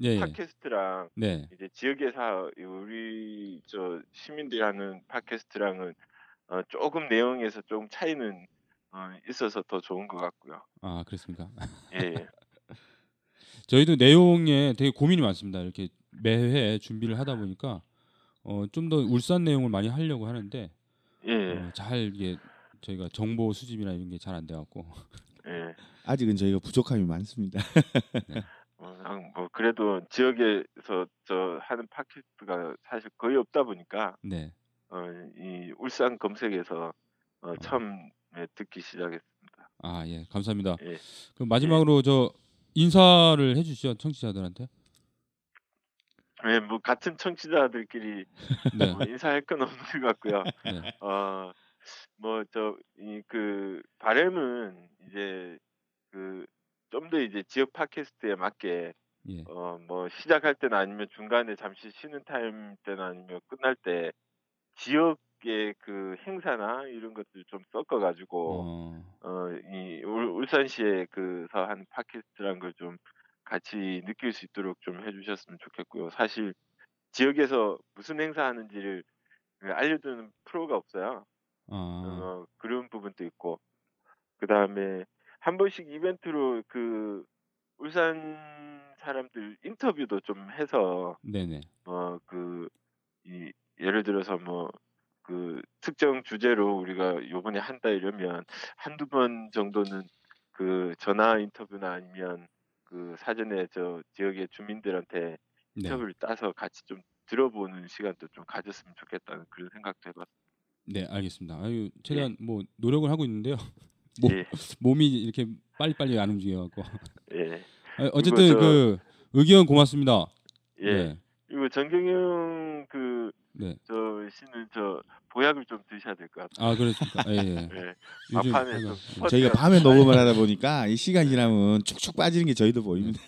[SPEAKER 1] 예, 예.
[SPEAKER 10] 팟캐스트랑
[SPEAKER 1] 네.
[SPEAKER 10] 이제 지역에서 우리 저 시민들이 하는 팟캐스트랑은 어, 조금 내용에서 좀 차이는 어, 있어서 더 좋은 것 같고요.
[SPEAKER 1] 아 그렇습니까?
[SPEAKER 10] 예, 예.
[SPEAKER 1] 저희도 내용에 되게 고민이 많습니다. 이렇게 매회 준비를 하다 보니까 어, 좀 더 울산 내용을 많이 하려고 하는데
[SPEAKER 10] 예.
[SPEAKER 1] 어, 잘 이게 저희가 정보 수집이나 이런 게 잘 안 돼갖고
[SPEAKER 10] 예.
[SPEAKER 2] 아직은 저희가 부족함이 많습니다.
[SPEAKER 10] 어, 아, 뭐 그래도 지역에서 저 하는 팟캐스트가 사실 거의 없다 보니까
[SPEAKER 1] 네.
[SPEAKER 10] 어, 이 울산 검색에서 어, 처음 에 듣기 시작했습니다.
[SPEAKER 1] 아 예 감사합니다.
[SPEAKER 10] 예.
[SPEAKER 1] 그럼 마지막으로 저 인사를 해주시죠 청취자들한테.
[SPEAKER 10] 네, 뭐 같은 청취자들끼리
[SPEAKER 1] 네.
[SPEAKER 10] 뭐 인사할 건 없는 것 같고요.
[SPEAKER 1] 네.
[SPEAKER 10] 어, 뭐 저 이 그 바램은 이제 그 좀 더 이제 지역 팟캐스트에 맞게
[SPEAKER 1] 예.
[SPEAKER 10] 어뭐 시작할 때나 아니면 중간에 잠시 쉬는 타임 때나 아니면 끝날 때 지역의 그 행사나 이런 것들 좀 섞어 가지고
[SPEAKER 1] 어,
[SPEAKER 10] 어이 울산시에 그서 하는 팟캐스트란 걸 좀 같이 느낄 수 있도록 좀 해주셨으면 좋겠고요. 사실 지역에서 무슨 행사 하는지를 그 알려주는 프로가 없어요.
[SPEAKER 1] 아,
[SPEAKER 10] 어, 그런 부분도 있고 그 다음에 한 번씩 이벤트로 그 울산 사람들 인터뷰도 좀 해서
[SPEAKER 1] 네네.
[SPEAKER 10] 어그 이 예를 들어서 뭐 그 특정 주제로 우리가 요번에 한다 이러면 한두 번 정도는 그 전화 인터뷰나 아니면 그 사전에 저 지역의 주민들한테
[SPEAKER 1] 네.
[SPEAKER 10] 인터뷰를 따서 같이 좀 들어보는 시간도 좀 가졌으면 좋겠다는 그런 생각도 해봤습니다.
[SPEAKER 1] 네 알겠습니다. 아유 최대한 뭐 노력을 하고 있는데요. 몸,
[SPEAKER 10] 예.
[SPEAKER 1] 몸이 이렇게 빨리 빨리 안 움직여갖고.
[SPEAKER 10] 예.
[SPEAKER 1] 아, 어쨌든
[SPEAKER 10] 저-
[SPEAKER 1] 그 의견 고맙습니다.
[SPEAKER 10] 예.
[SPEAKER 1] 네.
[SPEAKER 10] 그리고 정경영 그
[SPEAKER 1] 네.
[SPEAKER 10] 저 씨는 저 보약을 좀 드셔야 될 것 같아요.
[SPEAKER 1] 아 그렇습니까? 예. 예.
[SPEAKER 10] 예. 좀
[SPEAKER 1] 예.
[SPEAKER 2] 저희가 밤에 녹음을 하다 보니까 이 시간 지나면 축축 빠지는 게 저희도 보입니다.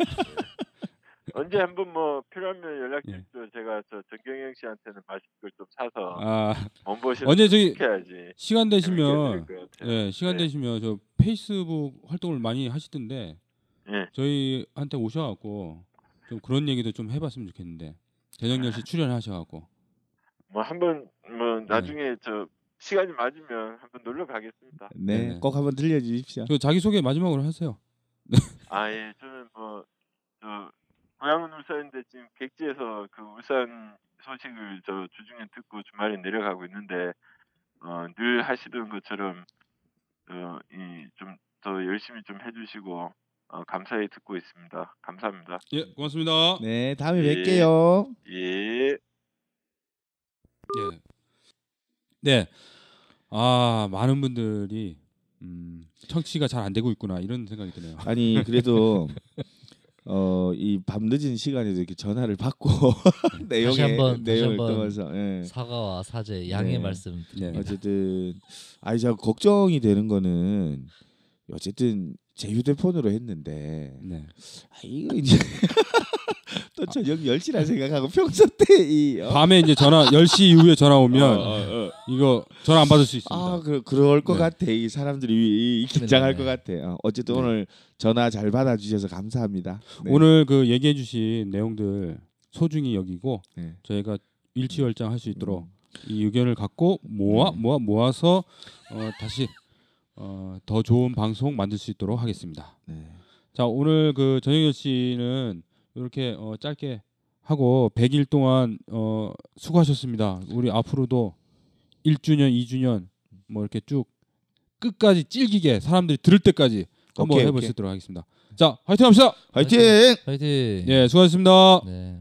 [SPEAKER 10] 언제 한번 뭐 필요하면 연락
[SPEAKER 1] 예.
[SPEAKER 10] 주십시오. 제가 저 정경영 씨한테는 맛있는 걸 좀 사서
[SPEAKER 1] 아
[SPEAKER 10] 몸보신
[SPEAKER 1] 언제 저기
[SPEAKER 10] 시켜야지.
[SPEAKER 1] 시간 되시면. 예 시간
[SPEAKER 10] 네.
[SPEAKER 1] 되시면 저 페이스북 활동을 많이 하시던데
[SPEAKER 10] 예.
[SPEAKER 1] 저희한테 오셔갖고 좀 그런 얘기도 좀 해봤으면 좋겠는데 전영렬 씨 출연하셔갖고
[SPEAKER 10] 뭐 한번 뭐
[SPEAKER 1] 네.
[SPEAKER 10] 나중에 저 시간이 맞으면 한번 놀러 가겠습니다.
[SPEAKER 2] 네,
[SPEAKER 1] 네네.
[SPEAKER 2] 꼭 한번 들려주십시오.
[SPEAKER 1] 저 자기 소개 마지막으로 하세요.
[SPEAKER 10] 아 예, 저는 뭐저 고향은 울산인데 지금 객지에서 그 울산 소식을 저 주중에 듣고 주말에 내려가고 있는데 어, 늘 하시던 것처럼 어, 이좀 더 열심히 좀 해주시고 어, 감사히 듣고 있습니다. 감사합니다.
[SPEAKER 1] 예 고맙습니다.
[SPEAKER 2] 네, 다음에
[SPEAKER 10] 예.
[SPEAKER 2] 뵐게요.
[SPEAKER 10] 예.
[SPEAKER 1] 예. 네. 아 많은 분들이 음, 청취가 잘 안 되고 있구나 이런 생각이 드네요.
[SPEAKER 2] 아니 그래도 어 이 밤늦은 시간에도 이렇게 전화를 받고 내용에
[SPEAKER 5] 한번
[SPEAKER 2] 내용을
[SPEAKER 5] 한번
[SPEAKER 2] 떠서 예.
[SPEAKER 5] 사과와 사죄 양해
[SPEAKER 2] 네.
[SPEAKER 5] 말씀
[SPEAKER 1] 네.
[SPEAKER 2] 어쨌든 아니 제가 걱정이 되는 거는 어쨌든 제 휴대폰으로 했는데
[SPEAKER 1] 네.
[SPEAKER 2] 아, 이거 이제 또 저녁 10시라 생각하고 평소 때이 어?
[SPEAKER 1] 밤에 이제 전화 10시 이후에 전화 오면
[SPEAKER 2] 어, 어, 어.
[SPEAKER 1] 이거 전화 안 받을 수 있습니다.
[SPEAKER 2] 아, 그 그럴 것
[SPEAKER 1] 네.
[SPEAKER 2] 같아. 이 사람들이 이, 이 긴장할
[SPEAKER 5] 네.
[SPEAKER 2] 것 같아. 어, 어쨌든
[SPEAKER 1] 네.
[SPEAKER 2] 오늘 전화 잘 받아 주셔서 감사합니다. 네.
[SPEAKER 1] 오늘 그 얘기해 주신 내용들 소중히 여기고
[SPEAKER 2] 네.
[SPEAKER 1] 저희가 일치월장 할 수 있도록 이 의견을 갖고 모아
[SPEAKER 2] 네.
[SPEAKER 1] 모아 모아서 어, 다시 어, 더 좋은 방송 만들 수 있도록 하겠습니다.
[SPEAKER 2] 네.
[SPEAKER 1] 자 오늘 그 전영현 씨는 이렇게 어, 짧게 하고 100일 동안 어, 수고하셨습니다. 우리 앞으로도 1주년, 2주년 뭐 이렇게 쭉 끝까지 찔기게 사람들이 들을 때까지 한번
[SPEAKER 2] 오케이,
[SPEAKER 1] 해볼
[SPEAKER 2] 오케이.
[SPEAKER 1] 수 있도록 하겠습니다. 자 화이팅 합시다.
[SPEAKER 2] 화이팅!
[SPEAKER 5] 화이팅.
[SPEAKER 1] 예, 수고하셨습니다.
[SPEAKER 5] 네.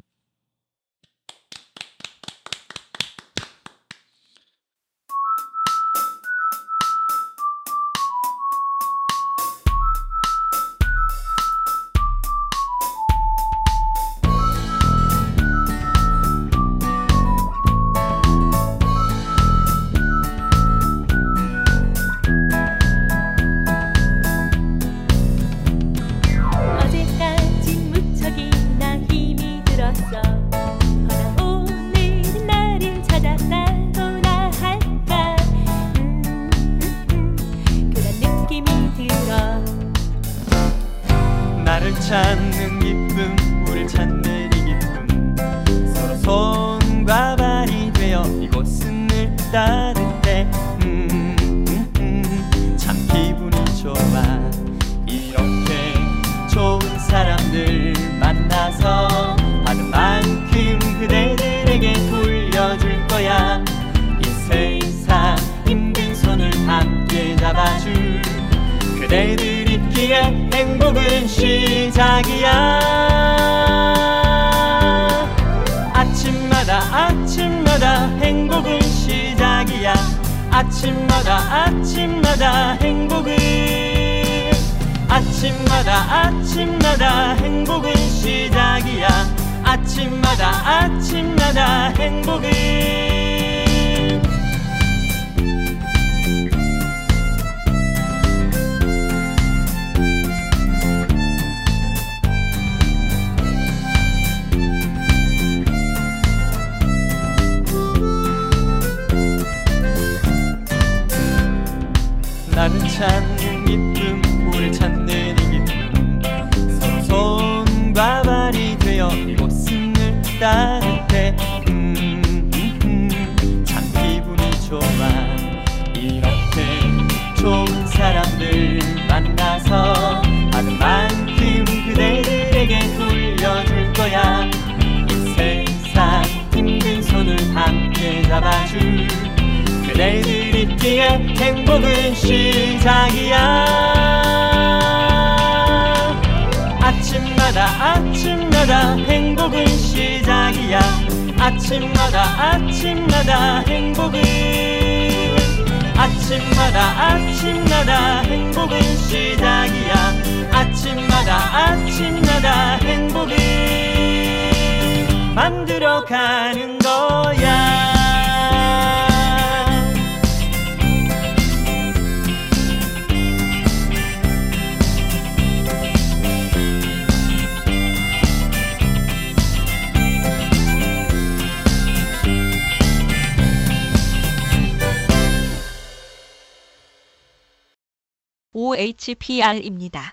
[SPEAKER 11] 아침마다 행복은 나를 찾는 기쁨 우릴 찾는 이 기쁨 서로 손과 발이 되어 이곳은 늘 따뜻 잡아줄 그대들 있기에 행복은 시작이야. 아침마다 아침마다 행복은 시작이야. 아침마다 아침마다 행복은 아침마다 아침마다 행복은 시작이야. 아침마다 아침마다 행복은 만들어가는 거야
[SPEAKER 12] OHPR입니다.